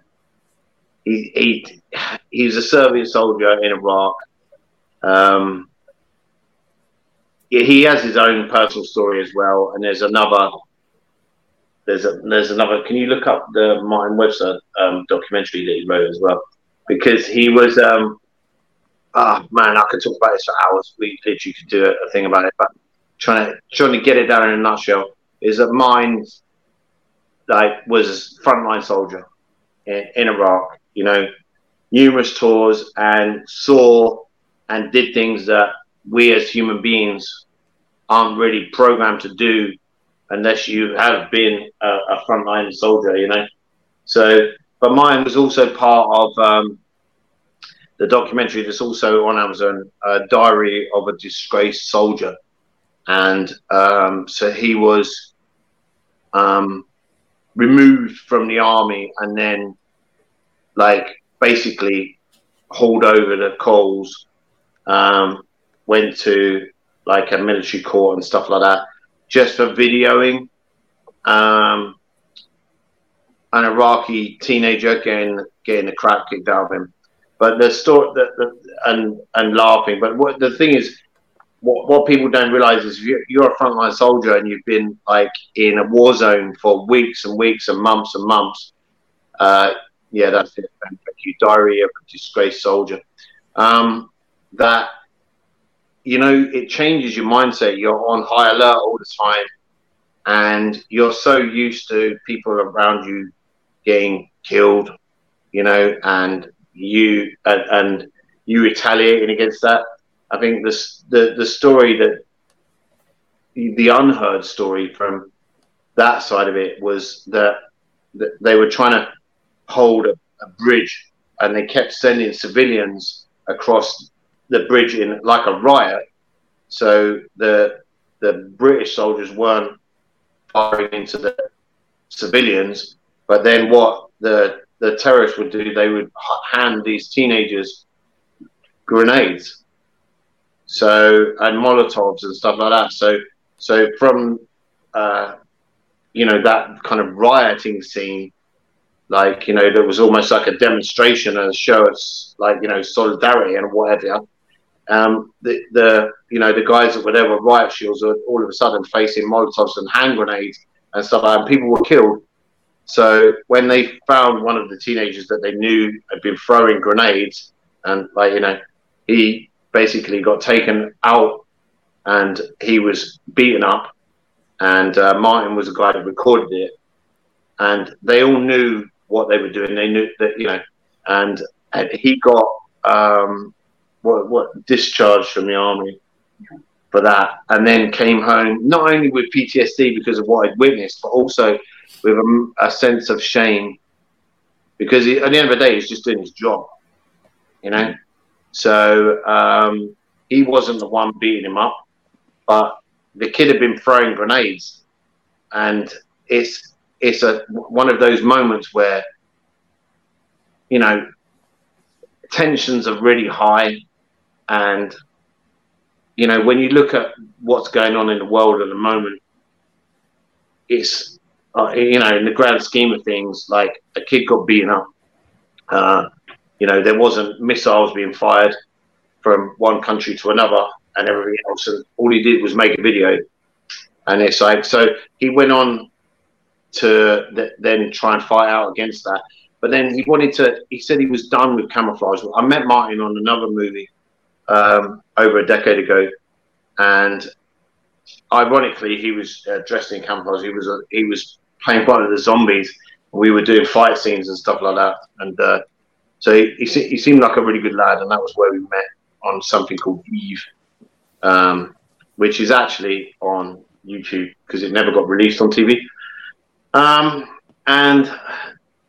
he he he was a Serbian soldier in Iraq. Um, he has his own personal story as well, and there's another. There's a there's another. Can you look up the Martin Webster um, documentary that he wrote as well? Because he was. Um, ah man, I could talk about this for hours. We literally could do a, thing about it, but trying to trying to get it down in a nutshell is that Martin, like, was frontline soldier in, in Iraq. You know, numerous tours and saw and did things that we as human beings aren't really programmed to do unless you have been a, a frontline soldier, you know. So, but Martin was also part of um, the documentary that's also on Amazon, uh, Diary of a Disgraced Soldier, and um, so he was um, removed from the army and then, like, basically hauled over the coals um, went to like a military court and stuff like that, just for videoing um, an Iraqi teenager getting getting the crap kicked out of him. But the story, the, the, and and laughing. But what the thing is, what what people don't realize is you're, you're a frontline soldier and you've been like in a war zone for weeks and weeks and months and months. Uh, yeah, that's it. Thank you. Diary of a disgraced soldier. Um, that you know it changes your mindset. You're on high alert all the time, and you're so used to people around you getting killed, you know, and you and, and you retaliating against that. I think this the the story that the unheard story from that side of it was that, that they were trying to hold a, a bridge and they kept sending civilians across the bridge in like a riot. So the the British soldiers weren't firing into the civilians, but then what the the terrorists would do, they would hand these teenagers grenades, so and Molotovs and stuff like that. So so from uh, you know that kind of rioting scene, like you know there was almost like a demonstration and a show of like you know solidarity and whatever. Um, the the you know the guys that were there with riot shields are all of a sudden facing Molotovs and hand grenades and stuff like. And people were killed. So when they found one of the teenagers that they knew had been throwing grenades, and like you know, he basically got taken out and he was beaten up. And uh, Martin was the guy that recorded it, and they all knew what they were doing. They knew that you know, and, and he got um, what what discharged from the army for that, and then came home not only with PTSD because of what I'd witnessed, but also with a, a sense of shame because he, at the end of the day, he's just doing his job, you know. So um, he wasn't the one beating him up but the kid had been throwing grenades, and it's it's a one of those moments where you know tensions are really high, and you know when you look at what's going on in the world at the moment, it's uh, you know in the grand scheme of things, like a kid got beaten up. Uh, you know there wasn't missiles being fired from one country to another and everything else. And all he did was make a video. And it's like, so he went on to th- then try and fight out against that. But then he wanted to, he said he was done with camouflage. I met Martin on another movie um, over a decade ago. And ironically, he was uh, dressed in camouflage. He was, a, he was playing one of the zombies. We were doing fight scenes and stuff like that. And uh, so he, he, he seemed like a really good lad. And that was where we met on something called Eve um, which is actually on YouTube because it never got released on TV. Um, and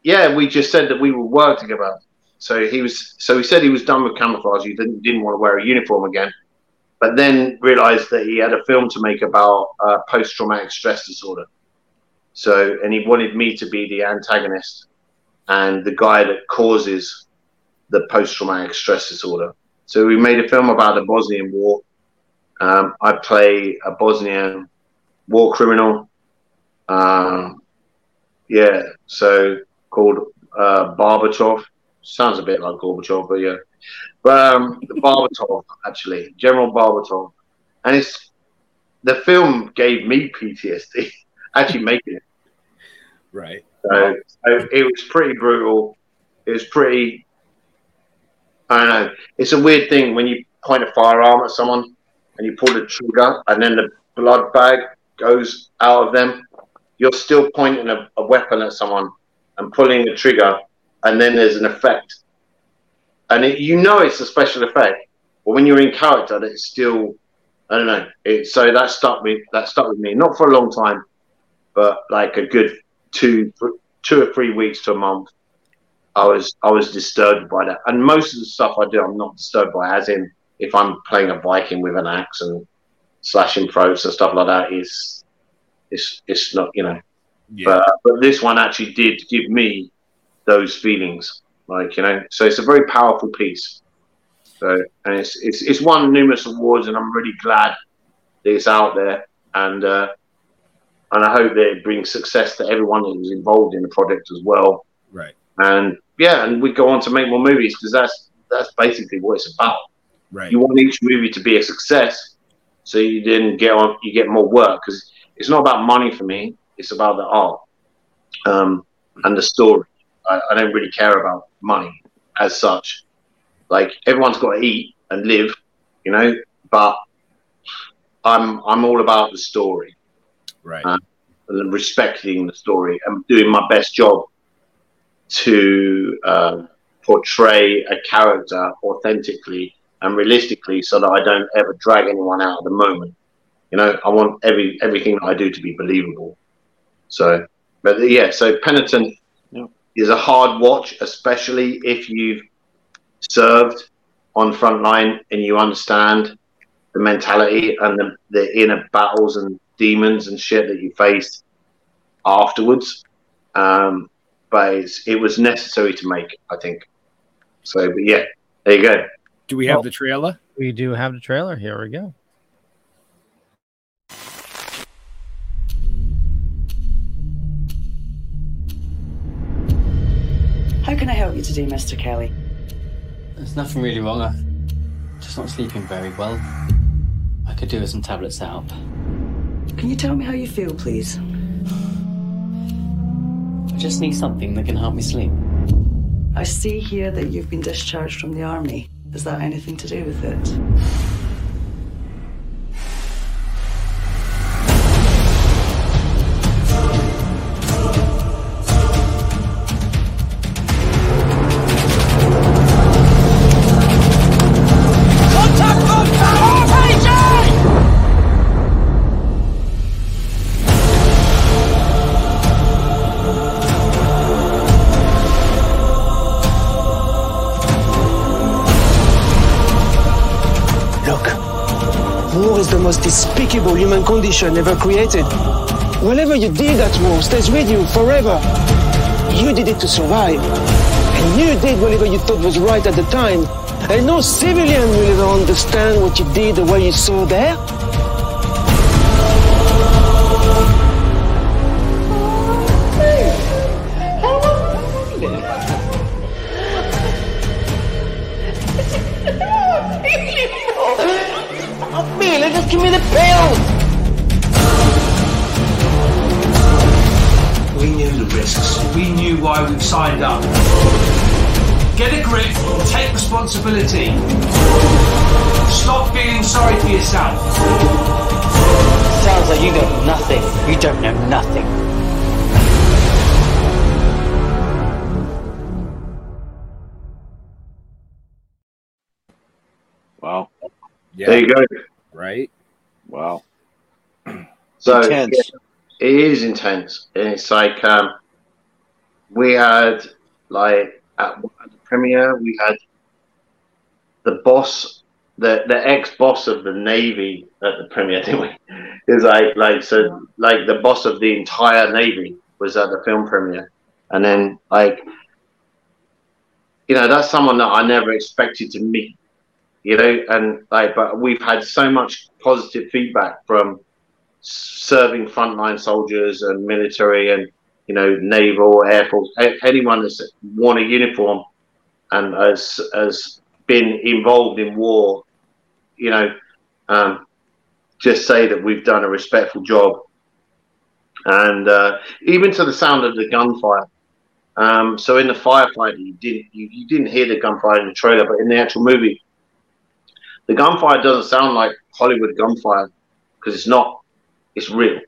yeah, we just said that we would work together. So he was, so he said he was done with camouflage. He didn't didn't want to wear a uniform again, but then realised that he had a film to make about uh, post traumatic stress disorder. So, and he wanted me to be the antagonist and the guy that causes the post traumatic stress disorder. So we made a film about the Bosnian War um, I play a Bosnian war criminal. Um, yeah, so called uh, Barbatov. Sounds a bit like Gorbachev, but yeah. But um, Barbatov, actually, General Barbatov. And it's the film gave me PTSD, actually making it. Right. So, so it was pretty brutal. It was pretty. I don't know. It's a weird thing when you point a firearm at someone and you pull the trigger and then the blood bag goes out of them, you're still pointing a, a weapon at someone and pulling the trigger, and then there's an effect. And it, you know it's a special effect, but when you're in character, it's still, I don't know. It, so that stuck me. That stuck with me, not for a long time, but like a good two, two or three weeks to a month. I was I was disturbed by that, and most of the stuff I do, I'm not disturbed by. As in, if I'm playing a Viking with an axe and slashing throats and stuff like that, is it's it's not you know. Yeah. But but this one actually did give me those feelings, like you know. So it's a very powerful piece. So and it's it's it's won numerous awards, and I'm really glad that it's out there, and uh, and I hope that it brings success to everyone that was involved in the project as well. Right. And yeah, and we go on to make more movies because that's that's basically what it's about. Right. You want each movie to be a success, so you then get on, you get more work because it's not about money for me. It's about the art um, and the story. I, I don't really care about money as such. Like everyone's got to eat, and live, you know. But I'm I'm all about the story, Right. Uh, and respecting the story and doing my best job to uh, portray a character authentically and realistically, so that I don't ever drag anyone out of the moment. You know, I want every everything that I do to be believable. So, but yeah, so Penitent is a hard watch, especially if you've served on front line and you understand the mentality and the, the inner battles and demons and shit that you faced afterwards. Um, but it's, it was necessary to make, I think. So, but yeah, there you go. Do we have the trailer? We do have the trailer. Here we go. How can I help you today, Mr. Kelly? There's nothing really wrong. I'm just not sleeping very well. I could do with some tablets to help. Can you tell me how you feel, please? I just need something that can help me sleep. I see here that you've been discharged from the army. Is that anything to do with it? Most despicable human condition ever created. Whatever you did at war stays with you forever. You did it to survive. And you did whatever you thought was right at the time. And no civilian will ever understand what you did the way you saw there. Signed up. Get a grip, take responsibility. Stop feeling sorry for yourself. Sounds like you know nothing. You don't know nothing. Wow. There you go. Right. Wow. So Intense. yeah, it is intense, and it's like um, we had like at, the premiere, we had the boss, the the ex boss of the navy at the premiere, didn't we? Was like like so like the boss of the entire navy was at the film premiere, and then like you know that's someone that I never expected to meet you know, and like, but we've had so much positive feedback from serving frontline soldiers and military and you know naval, air force, anyone that's worn a uniform and has has been involved in war, you know, um, just say that we've done a respectful job, and uh, even to the sound of the gunfire. Um, so in the firefight, you didn't you, you didn't hear the gunfire in the trailer, but in the actual movie, the gunfire doesn't sound like Hollywood gunfire because it's not. It's real.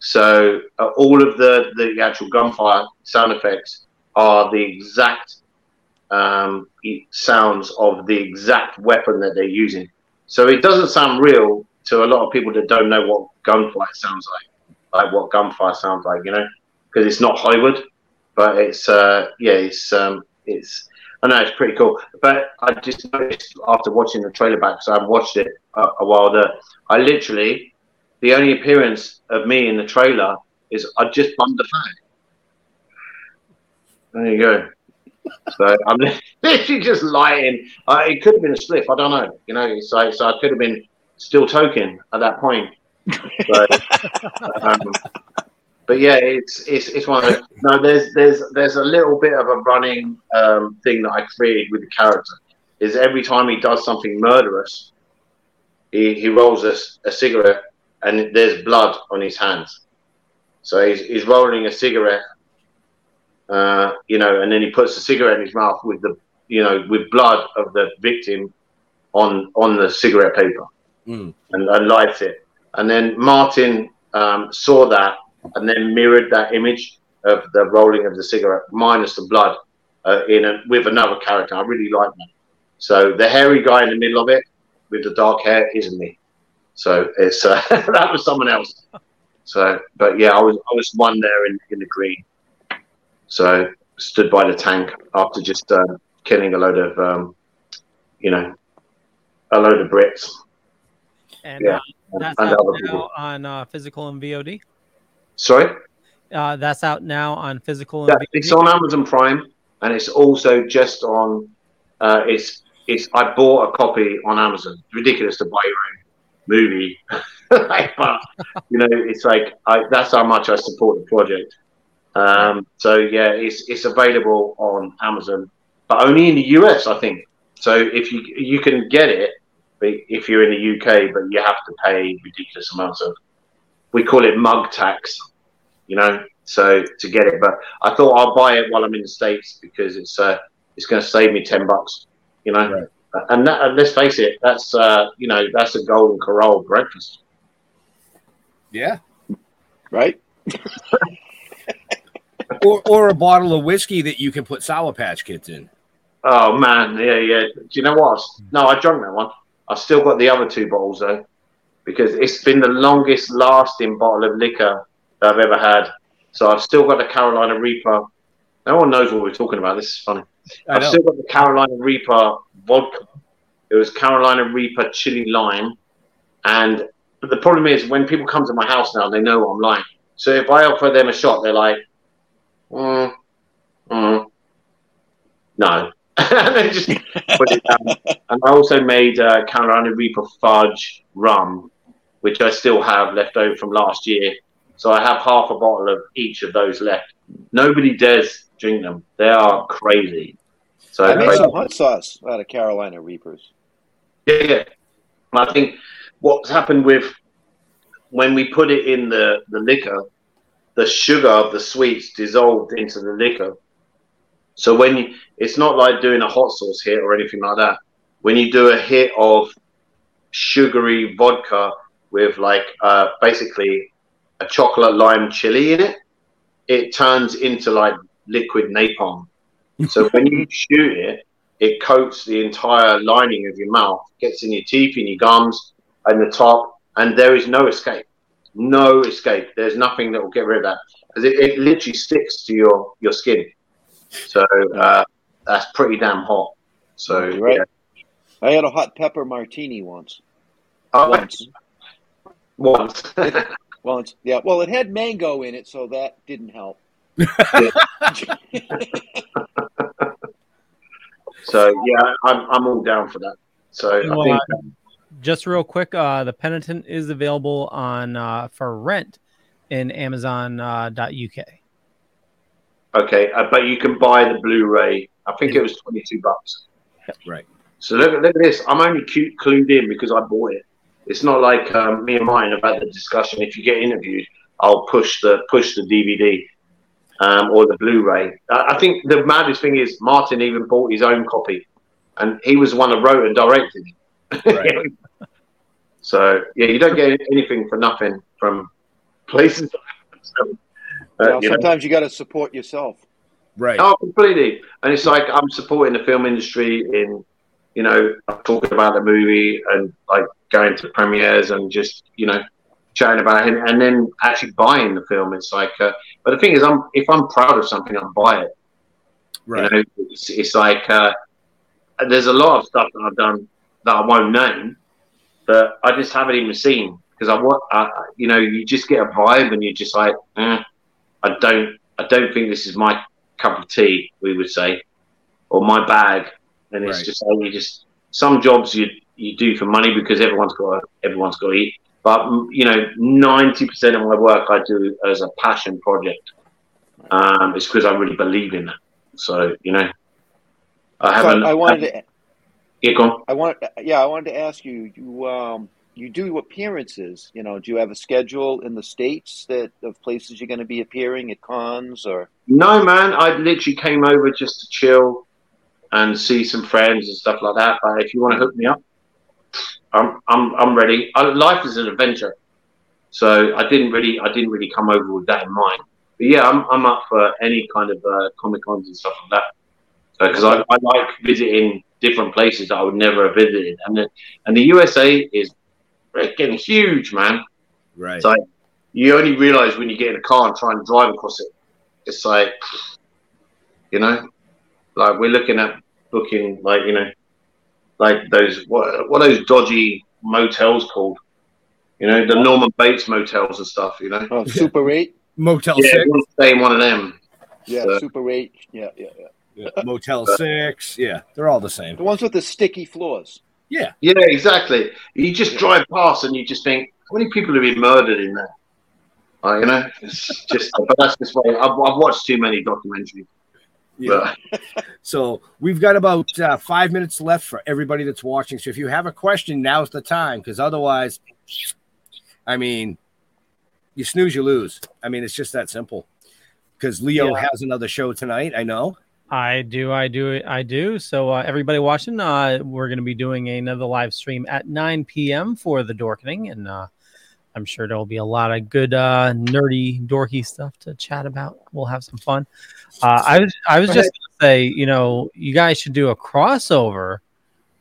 So uh, all of the the actual gunfire sound effects are the exact um, sounds of the exact weapon that they're using. So it doesn't sound real to a lot of people that don't know what gunfire sounds like, like what gunfire sounds like, you know, because it's not Hollywood, but it's uh, yeah, it's um, it's I know it's pretty cool, but I just noticed after watching the trailer back, so I've watched it a, a while. That I literally, the only appearance of me in the trailer is I just bummed the fag. There you go. So I'm literally just lying. Uh, it could have been a spliff. I don't know. You know, like so I could have been still toking at that point. So, um, but yeah, it's it's it's one of those. No, there's there's there's a little bit of a running um, thing that I created with the character. Is every time he does something murderous, he, he rolls a cigarette and there's blood on his hands. So he's, he's rolling a cigarette, uh, you know, and then he puts the cigarette in his mouth with the, you know, with blood of the victim on on the cigarette paper Mm. and, and lights it. And then Martin um, saw that and then mirrored that image of the rolling of the cigarette minus the blood uh, in a, with another character. I really like that. So the hairy guy in the middle of it with the dark hair isn't me. So it's uh, that was someone else. So, but yeah, I was I was one there in, in the green. So stood by the tank after just uh, killing a load of um, you know a load of Brits. And Yeah, uh, that's and out other now people. on uh, physical and VOD. Sorry. Uh, that's out now on physical and Yeah, VOD. it's on Amazon Prime, and it's also just on. Uh, it's it's. I bought a copy on Amazon. It's ridiculous to buy your own movie, but you know, it's like I, that's how much I support the project. Um, so yeah, it's it's available on Amazon, but only in the US, I think. So if you you can get it, but if you're in the UK, but you have to pay ridiculous amounts of. We call it mug tax you know, so to get it. But I thought I'll buy it while I'm in the states because it's uh, it's going to save me ten bucks, you know. And, that, and let's face it, that's uh, you know that's a golden corral breakfast. Yeah. Right. or or a bottle of whiskey that you can put Sour Patch Kids in. Oh man, yeah, yeah. Do you know what? No, I drank that one. I've still got the other two bottles though, because it's been the longest lasting bottle of liquor that I've ever had. So I've still got the Carolina Reaper. No one knows what we're talking about. This is funny. I've still got the Carolina Reaper vodka. It was Carolina Reaper chili lime, and but the problem is when people come to my house now, they know what I'm like. So if I offer them a shot, they're like, mm, mm, no, and they just put it down. And I also made uh, Carolina Reaper fudge rum, which I still have left over from last year. So I have half a bottle of each of those left. Nobody dares drink them; they are crazy. So I made some hot sauce out of Carolina Reapers. Yeah, yeah. I think what's happened with when we put it in the, the liquor, the sugar of the sweets dissolved into the liquor. So when you, it's not like doing a hot sauce hit or anything like that. When you do a hit of sugary vodka with like uh, basically a chocolate lime chili in it, it turns into like liquid napalm. So when you shoot it, it coats the entire lining of your mouth, gets in your teeth, in your gums, and the top, and there is no escape. No escape. There's nothing that will get rid of that because it, it literally sticks to your your skin. So uh, that's pretty damn hot. So right. yeah. I had a hot pepper martini once. Oh, Once. once. Once. Yeah. Well, it had mango in it, so that didn't help. so yeah, I'm I'm all down for that. So I think uh, just real quick, uh, the penitent is available on uh, for rent in Amazon.uk. Uh, UK. Okay, uh, but you can buy the Blu-ray. I think it was twenty-two bucks. Right. So look, look at this. I'm only cute, clued in because I bought it. It's not like um, me and mine about the discussion. If you get interviewed, I'll push the push the DVD um, or the Blu-ray. I, I think the maddest thing is Martin even bought his own copy, and he was the one that wrote and directed it. so yeah, you don't get anything for nothing from places. So, uh, Well, you know. sometimes you got to support yourself. Right. Oh, completely. And it's like I'm supporting the film industry in, you know, talking about the movie and like going to premieres and just, you know, chatting about it and then actually buying the film. It's like, uh, but the thing is, I'm if I'm proud of something, I'll buy it. Right. You know, it's, it's like uh, there's a lot of stuff that I've done that I won't name that I just haven't even seen because I want, you know, you just get a vibe and you're just like, eh, I don't, I don't think this is my cup of tea. We would say, or my bag, and it's Right. just like you just some jobs you you do for money because everyone's got everyone's got to eat. But you know, ninety percent of my work I do as a passion project. Um, it's because I really believe in it. So you know, I haven't. I, I wanted to. Yeah, go on. I want. Yeah, I wanted to ask you. You um. You do appearances. You know, do you have a schedule in the states that of places you're going to be appearing at cons or? No, man, I literally came over just to chill and see some friends and stuff like that. But if you want to hook me up, I'm I'm I'm ready. I, life is an adventure, so I didn't really I didn't really come over with that in mind. But yeah, I'm I'm up for any kind of uh, comic cons and stuff like that because I, I like visiting different places that I would never have visited, and the and the USA is freaking huge, man. Right. It's like you only realize when you get in a car and try and drive across it. It's like, you know, like we're looking at booking, like you know, like those what what are those dodgy motels called? You know, the Norman Bates motels and stuff. You know, Oh, Super Eight. Motel yeah, Six, we'll stay in one of them. Yeah, So- Super Eight. Yeah, yeah, yeah. Motel Six. Yeah, they're all the same. The ones with the sticky floors. Yeah. Yeah, exactly. You just drive past and you just think, how many people have been murdered in there? Uh, you know, it's just, but that's just why I've, I've watched too many documentaries. Yeah. so we've got about uh, five minutes left for everybody that's watching. So if you have a question, now's the time because otherwise, I mean, you snooze, you lose. I mean, it's just that simple. Because Leo Yeah. has another show tonight. I know. I do, I do, I do. So uh, everybody watching, uh, we're going to be doing another live stream at 9 p.m. for the Dorkening, and uh, I'm sure there will be a lot of good uh, nerdy, dorky stuff to chat about. We'll have some fun. Uh, I was, I was Go just going to say, you know, you guys should do a crossover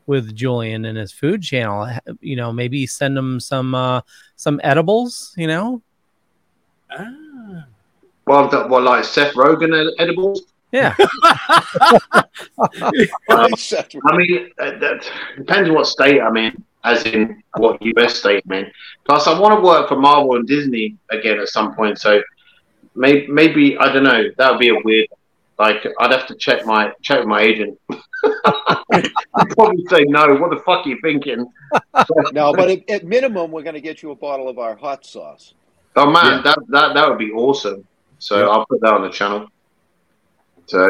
with Julian and his food channel. You know, maybe send him some uh, some edibles. You know, Ah. Well, I've well, like Seth Rogen ed- edibles. yeah. Um, I mean, uh, that depends what state I'm in, as in what US state I'm in. Plus, I want to work for Marvel and Disney again at some point. So maybe, maybe I don't know. That would be a weird. Like, I'd have to check my check with my agent. I'd probably say no. What the fuck are you thinking? No, but at, at minimum, we're going to get you a bottle of our hot sauce. Oh man, Yeah. that, that that would be awesome. So Yeah. I'll put that on the channel. So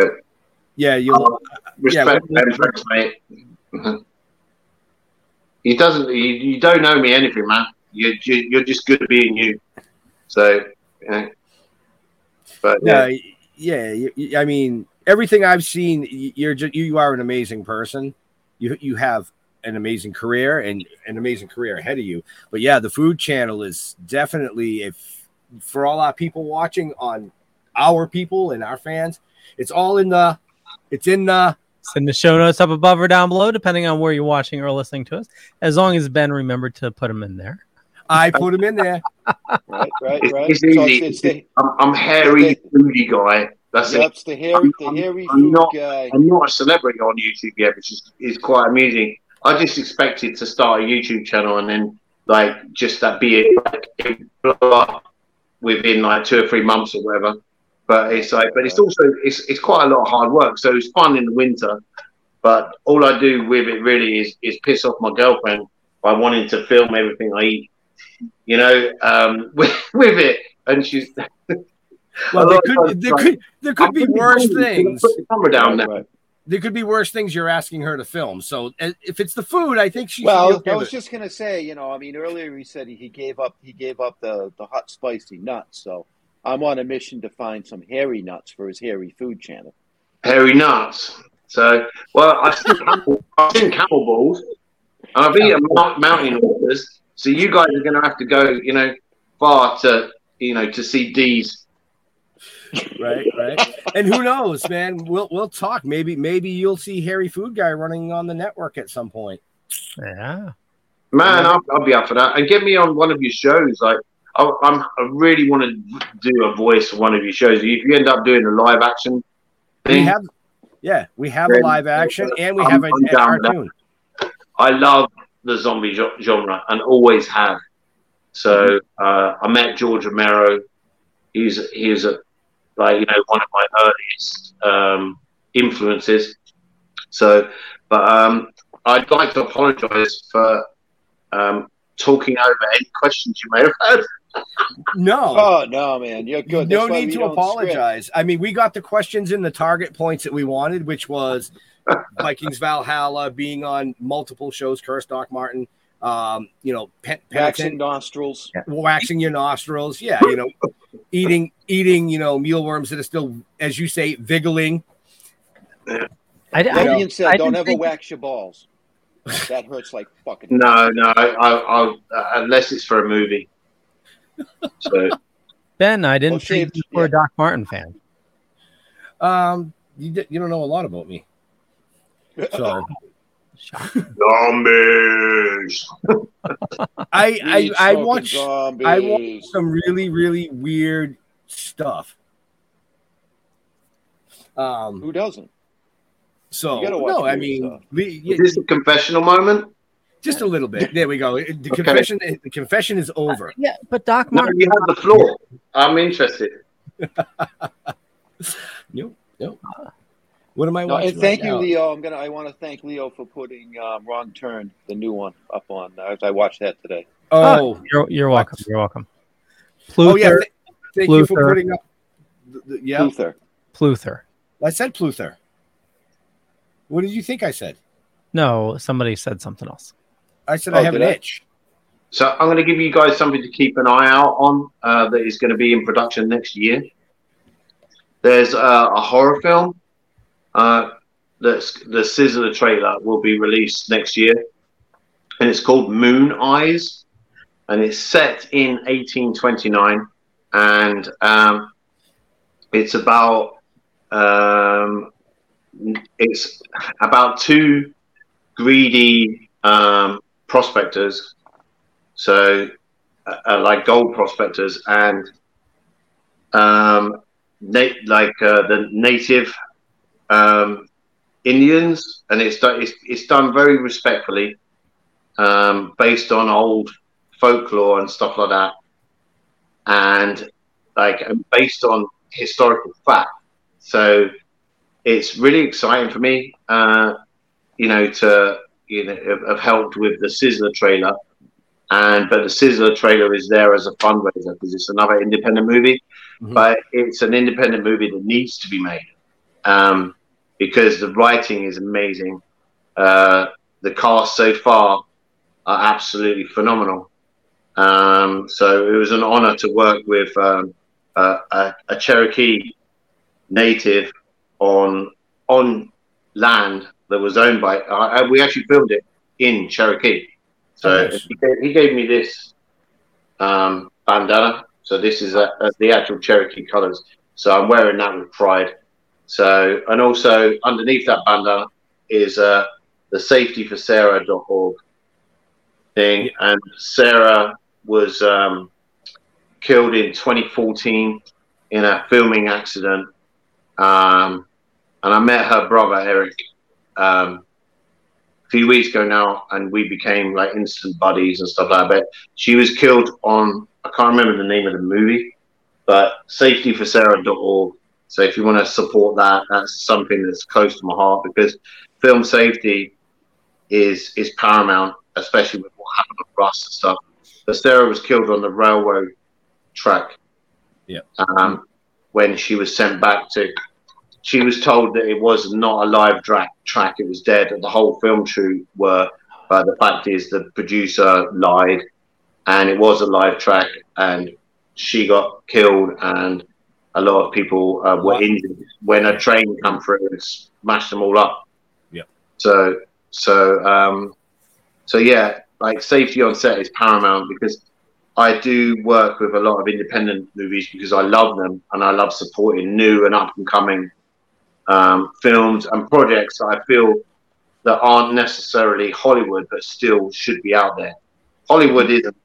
Yeah, you'll. Um, respect yeah, Ben Franks, mate. he doesn't. You, you don't know me anything, man. You, you you're just good at being you. So yeah. But yeah, yeah, yeah. y- y- I mean, everything I've seen, you're just you are an amazing person. You you have an amazing career and an amazing career ahead of you. But yeah, the food channel is definitely if for all our people watching on our people and our fans, it's all in the it's in the It's in the show notes up above or down below, depending on where you're watching or listening to us. As long as Ben remembered to put them in there. I put them in there. Right, right, right. it's So easy. it's, it's the, I'm, I'm hairy, foodie guy. That's yep, it. it's the hairy, the hairy I'm food not, guy. I'm not a celebrity on YouTube yet, which is, is quite amusing. I just expected to start a YouTube channel and then like just that be it like it blow up within like two or three months or whatever. But it's like, but it's also it's it's quite a lot of hard work. So it's fun in the winter, but all I do with it really is is piss off my girlfriend by wanting to film everything I eat. You know, um, with, with it, and she's Well, there could there like, could there could be worse hungry, things. Put the camera down Right, there. right. There could be worse things you're asking her to film. So uh, if it's the food, I think she Well, okay I was just gonna say, you know, I mean, earlier he said he gave up, he gave up the the hot spicy nuts. So I'm on a mission to find some hairy nuts for his hairy food channel. hairy nuts. So, well, I've seen camel, I've seen camel balls, and I've eaten mount, mountain otters. So you guys are going to have to go, you know, far to, you know, to see D's. right, right. And who knows, man? We'll we'll talk. Maybe maybe you'll see Harry Food Guy running on the network at some point. Yeah. Man, I'll, I'll be up for that. And get me on one of your shows. Like, I, I'm, I really want to do a voice for one of your shows. If you end up doing a live action We have, yeah, we have a live action and we I'm- have a, I'm a down with that. cartoon. I love the zombie genre and always have. So uh, I met George Romero. He's he's a like you know one of my earliest um, influences. So, but um, I'd like to apologise for um, talking over any questions you may have had. No, Oh no, man, you're good. no That's why need to don't apologize. I mean, we got the questions in the target points that we wanted, which was Vikings Valhalla being on multiple shows, Curse Doc Martin, um, you know, pen, script. Waxing penitent, nostrils. waxing your nostrils. Yeah, you know, eating eating, you know, mealworms that are still, as you say, viggling. I, I, That didn't- said, I don't didn't ever think- wax your balls. that hurts like fucking. No, no, I, I, I, unless it's for a movie. So Ben, I didn't Well, think shaped- you were a Doc Martin fan. Um, you, di- you don't know a lot about me. So zombies. I I, I smoking watch I watch some really really weird stuff. Um, Who doesn't? so You gotta watch no, I mean, stuff. we- Is yeah, this a confessional moment? just a little bit. There we go. The confession the confession is over. Yeah, but Doc No, you have the floor. I'm interested. Nope, nope. What am I No, watching? and thank right you, now? Leo. I'm gonna. I want to thank Leo for putting um, "Wrong Turn," the new one, up on. I, I watched that today. Oh, You're, you're welcome. You're welcome. oh yeah. Pluther. th- thank you for Pluther. putting up. The, the, yeah, Luther. Pluther. I said Pluther. What did you think I said? No, somebody said something else. I said Oh, I have an did I? itch. So I'm going to give you guys something to keep an eye out on uh, that is going to be in production next year. There's uh, a horror film uh, the Sizzler trailer will be released next year, and it's called Moon Eyes, and it's set in 1829, and um, it's about um, it's about two greedy um, prospectors so uh, uh, like gold prospectors and um, na- like uh, the native um, Indians, and it's done it's, it's done very respectfully, um, based on old folklore and stuff like that, and like and based on historical fact. So it's really exciting for me, uh, you know, to you know have, helped with the Sizzler trailer. And but the Sizzler trailer is there as a fundraiser because it's another independent movie, but it's an independent movie that needs to be made. Um, because the writing is amazing. Uh, the cast so far are absolutely phenomenal. Um, so it was an honor to work with um, a, a, a Cherokee native on on land that was owned by. Uh, we actually filmed it in Cherokee. So Oh, nice. he, gave, he gave me this um, bandana. So this is uh uh the actual Cherokee colors. So I'm wearing that with pride. So and also underneath that bandana is uh, the safetyforsarah.org thing. And Sarah was um, killed in 2014 in a filming accident. Um, and I met her brother Eric um, a few weeks ago now, and we became like instant buddies and stuff like that. But she was killed on I can't remember the name of the movie, but safetyforsarah.org. So if you want to support that, that's something that's close to my heart because film safety is is paramount, especially with what happened with Russ and stuff. But Sarah was killed on the railroad track Yeah. um, when she was sent back to. She was told that it was not a live track. Track it was dead. The whole film shoot were, but the fact is the producer lied, and it was a live track, and she got killed, and a lot of people uh, were injured when a train come through and smashed them all up. Yeah. So so um, so yeah, like safety on set is paramount because I do work with a lot of independent movies because I love them and I love supporting new and up and coming um, films and projects that I feel that aren't necessarily Hollywood but still should be out there. Hollywood isn't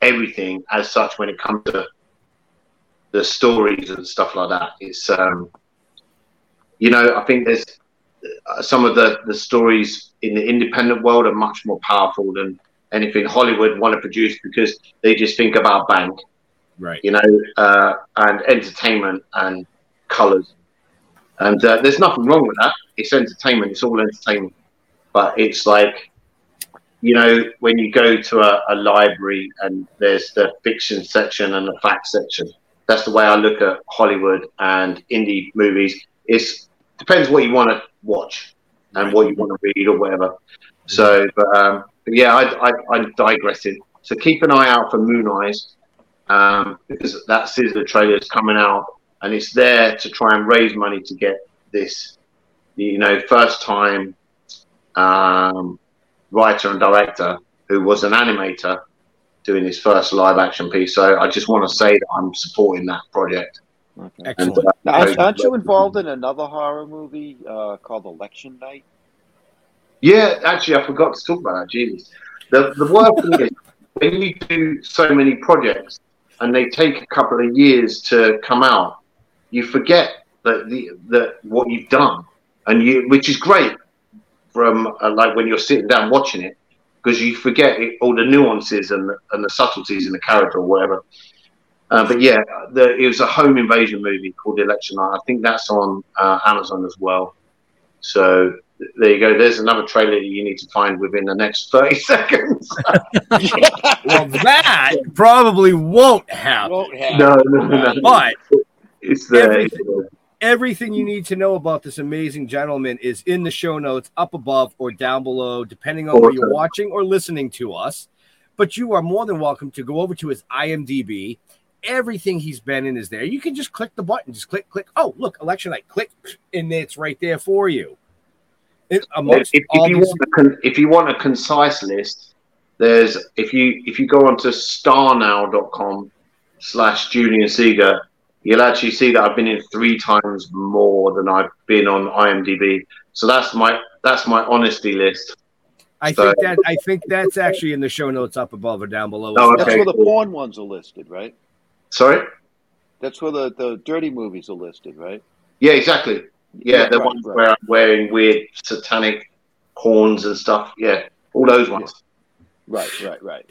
everything as such when it comes to the stories and stuff like that. It's um, you know I think there's uh, some of the the stories in the independent world are much more powerful than anything Hollywood want to produce because they just think about bank, Right. you know, uh, and entertainment and colors. And uh, there's nothing wrong with that. It's entertainment. It's all entertainment. But it's like, you know, when you go to a, a library and there's the fiction section and the fact section. That's the way I look at Hollywood and indie movies. It depends what you want to watch and what you want to read or whatever. So, but, um, but yeah, I, I, I'm digressing. So keep an eye out for Moon Eyes um, because that Sizzler trailer is coming out and it's there to try and raise money to get this, you know, first time um, writer and director who was an animator doing his first live action piece. So I just want to say that I'm supporting that project. Excellent. And, uh, Now, aren't, aren't you involved in another horror movie uh, called Election Night? Yeah, actually, I forgot to talk about that. Jesus, the the worst thing is when you do so many projects and they take a couple of years to come out, you forget that the that what you've done, and you which is great from uh, like when you're sitting down watching it because you forget it, all the nuances and the, and the subtleties in the character or whatever. Uh, but yeah, the, it was a home invasion movie called Election Night. I think that's on uh, Amazon as well. So there you go. There's another trailer that you need to find within the next 30 seconds. well, that probably won't happen. Won't happen. no, no, no, no. But It's there. everything, everything you need to know about this amazing gentleman is in the show notes up above or down below, depending on where you're watching or listening to us. But you are more than welcome to go over to his IMDb. Everything he's been in is there. You can just click the button, just click, click. Oh, look, election night, click, and it's right there for you. It, If, if you these- want a con- if you want a concise list, there's if you if you go onto starnow.com slash Julian Seager, you'll actually see that I've been in three times more than I've been on IMDb. So that's my that's my honesty list. I So- think that I think that's actually in the show notes up above or down below. Oh, well. That's where the porn ones are listed, right? Sorry. That's where the, the dirty movies are listed, right? Yeah, exactly. Yeah, Yeah, the right, ones right. where I'm wearing weird satanic horns and stuff. Yeah, all those ones. Right, right, right.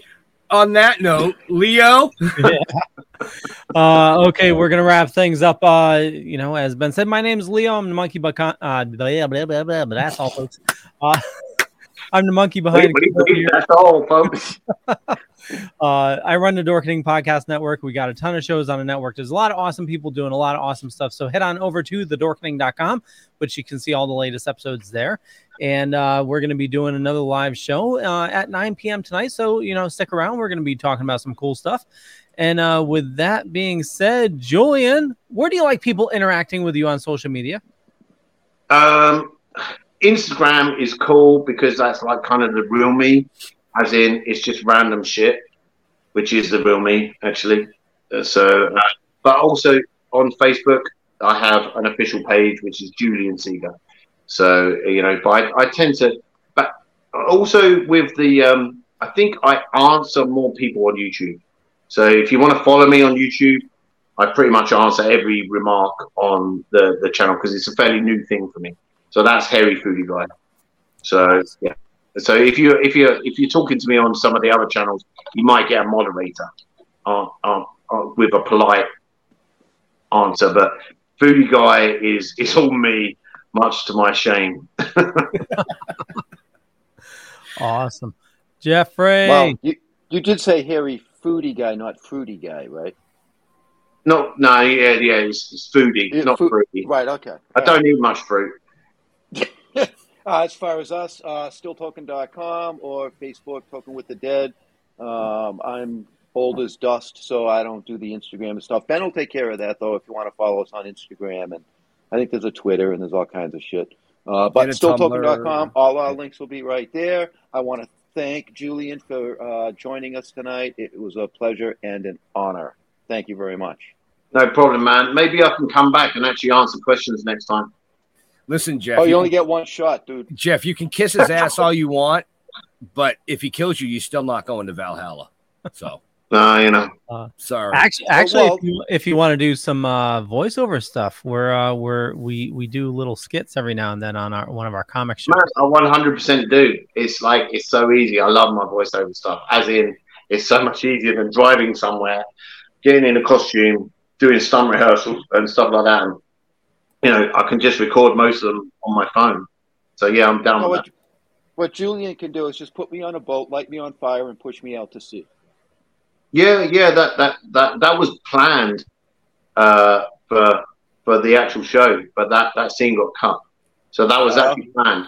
On that note, Leo, Uh, okay, we're gonna wrap things up. Uh, you know, as Ben said, my name is Leo. I'm the monkey behind. Uh, blah, blah, blah, blah, but that's all, folks. Uh, I'm the monkey behind. keyboard here. That's all, folks. Uh, I run the Dorkening Podcast Network. We got a ton of shows on the network. There's a lot of awesome people doing a lot of awesome stuff. So head on over to thedorkening.com, which you can see all the latest episodes there. And uh, we're going to be doing another live show uh, at 9 p.m. tonight. So, you know, stick around. We're going to be talking about some cool stuff. And uh, with that being said, Julian, where do you like people interacting with you on social media? Um, Instagram is cool because that's like kind of the real me, as in it's just random shit, which is the real me actually. Uh, so, uh, but also on Facebook, I have an official page which is Julian Seager. So you know, but I, I tend to, but also with the, um, I think I answer more people on YouTube. So if you want to follow me on YouTube, I pretty much answer every remark on the, the channel because it's a fairly new thing for me. So that's Hairy Foodie Guy. So yeah. So if you if you if you're talking to me on some of the other channels, you might get a moderator on, on, on with a polite answer. But Foodie Guy is is all me, much to my shame. Awesome. Jeffrey. Well, you, you did say hairy foodie guy, not fruity guy, right? No, no, yeah, yeah, it's, it's foodie, Yeah, not fu- fruity. Right, okay. I don't eat much fruit. Uh, as far as us, uh, stilltoking.com or Facebook, Toking with the Dead. Um, I'm old as dust, so I don't do the Instagram and stuff. Ben will take care of that, though, if you want to follow us on Instagram. And I think there's a Twitter and there's all kinds of shit. Uh, but And a stilltoking.com, all our links will be right there. I want to thank Julian for uh, joining us tonight. It was a pleasure and an honor. Thank you very much. No problem, man. Maybe I can come back and actually answer questions next time. listen, Jeff. Oh, you you only can- get one shot, dude. Jeff, you can kiss his ass all you want, but if he kills you, you're still not going to Valhalla. So No, you know. Uh, sorry. Actually, actually, well- if you, if you want to do some uh, voiceover stuff, we're uh, we're we we do little skits every now and then on our one of our comic shows. Man, I 100% do. It's like, it's so easy. I love my voiceover stuff. As in, it's so much easier than driving somewhere, getting in a costume, doing stunt rehearsals and stuff like that. And, you know, I can just record most of them on my phone. So, yeah, I'm down No, with what, that. what Julian can do is just put me on a boat, light me on fire, and push me out to sea. Yeah, yeah, that, that, that, that was planned uh, for for the actual show, but that, that scene got cut. So that was Uh, actually planned.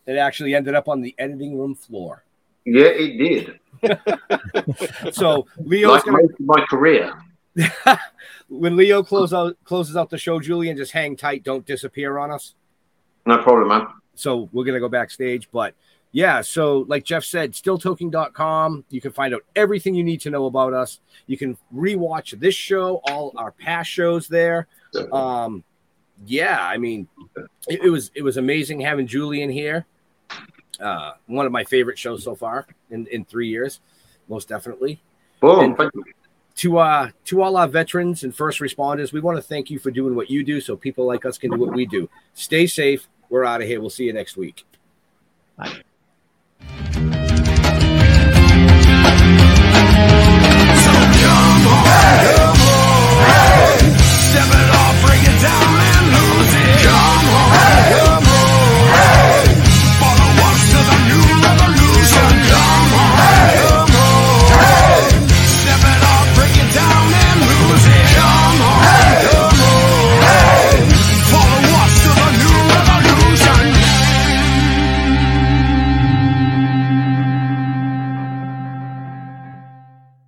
It actually ended up on the editing room floor. Yeah, it did. So Leo's Like gonna my career. when Leo close out closes out the show, Julian, just hang tight, don't disappear on us. No problem, man. so we're gonna go backstage, but yeah, so like Jeff said, stilltoking.com. You can find out everything you need to know about us. You can rewatch this show, all our past shows there. Um, yeah, I mean, it, it was it was amazing having Julian here. Uh, one of my favorite shows so far in, in three years, most definitely. Boom. And to uh to all our veterans and first responders, we want to thank you for doing what you do so people like us can do what we do. Stay safe. We're out of here. We'll see you next week. Bye. Come Hey! Step it off, break it down and lose it. Come home. Hey!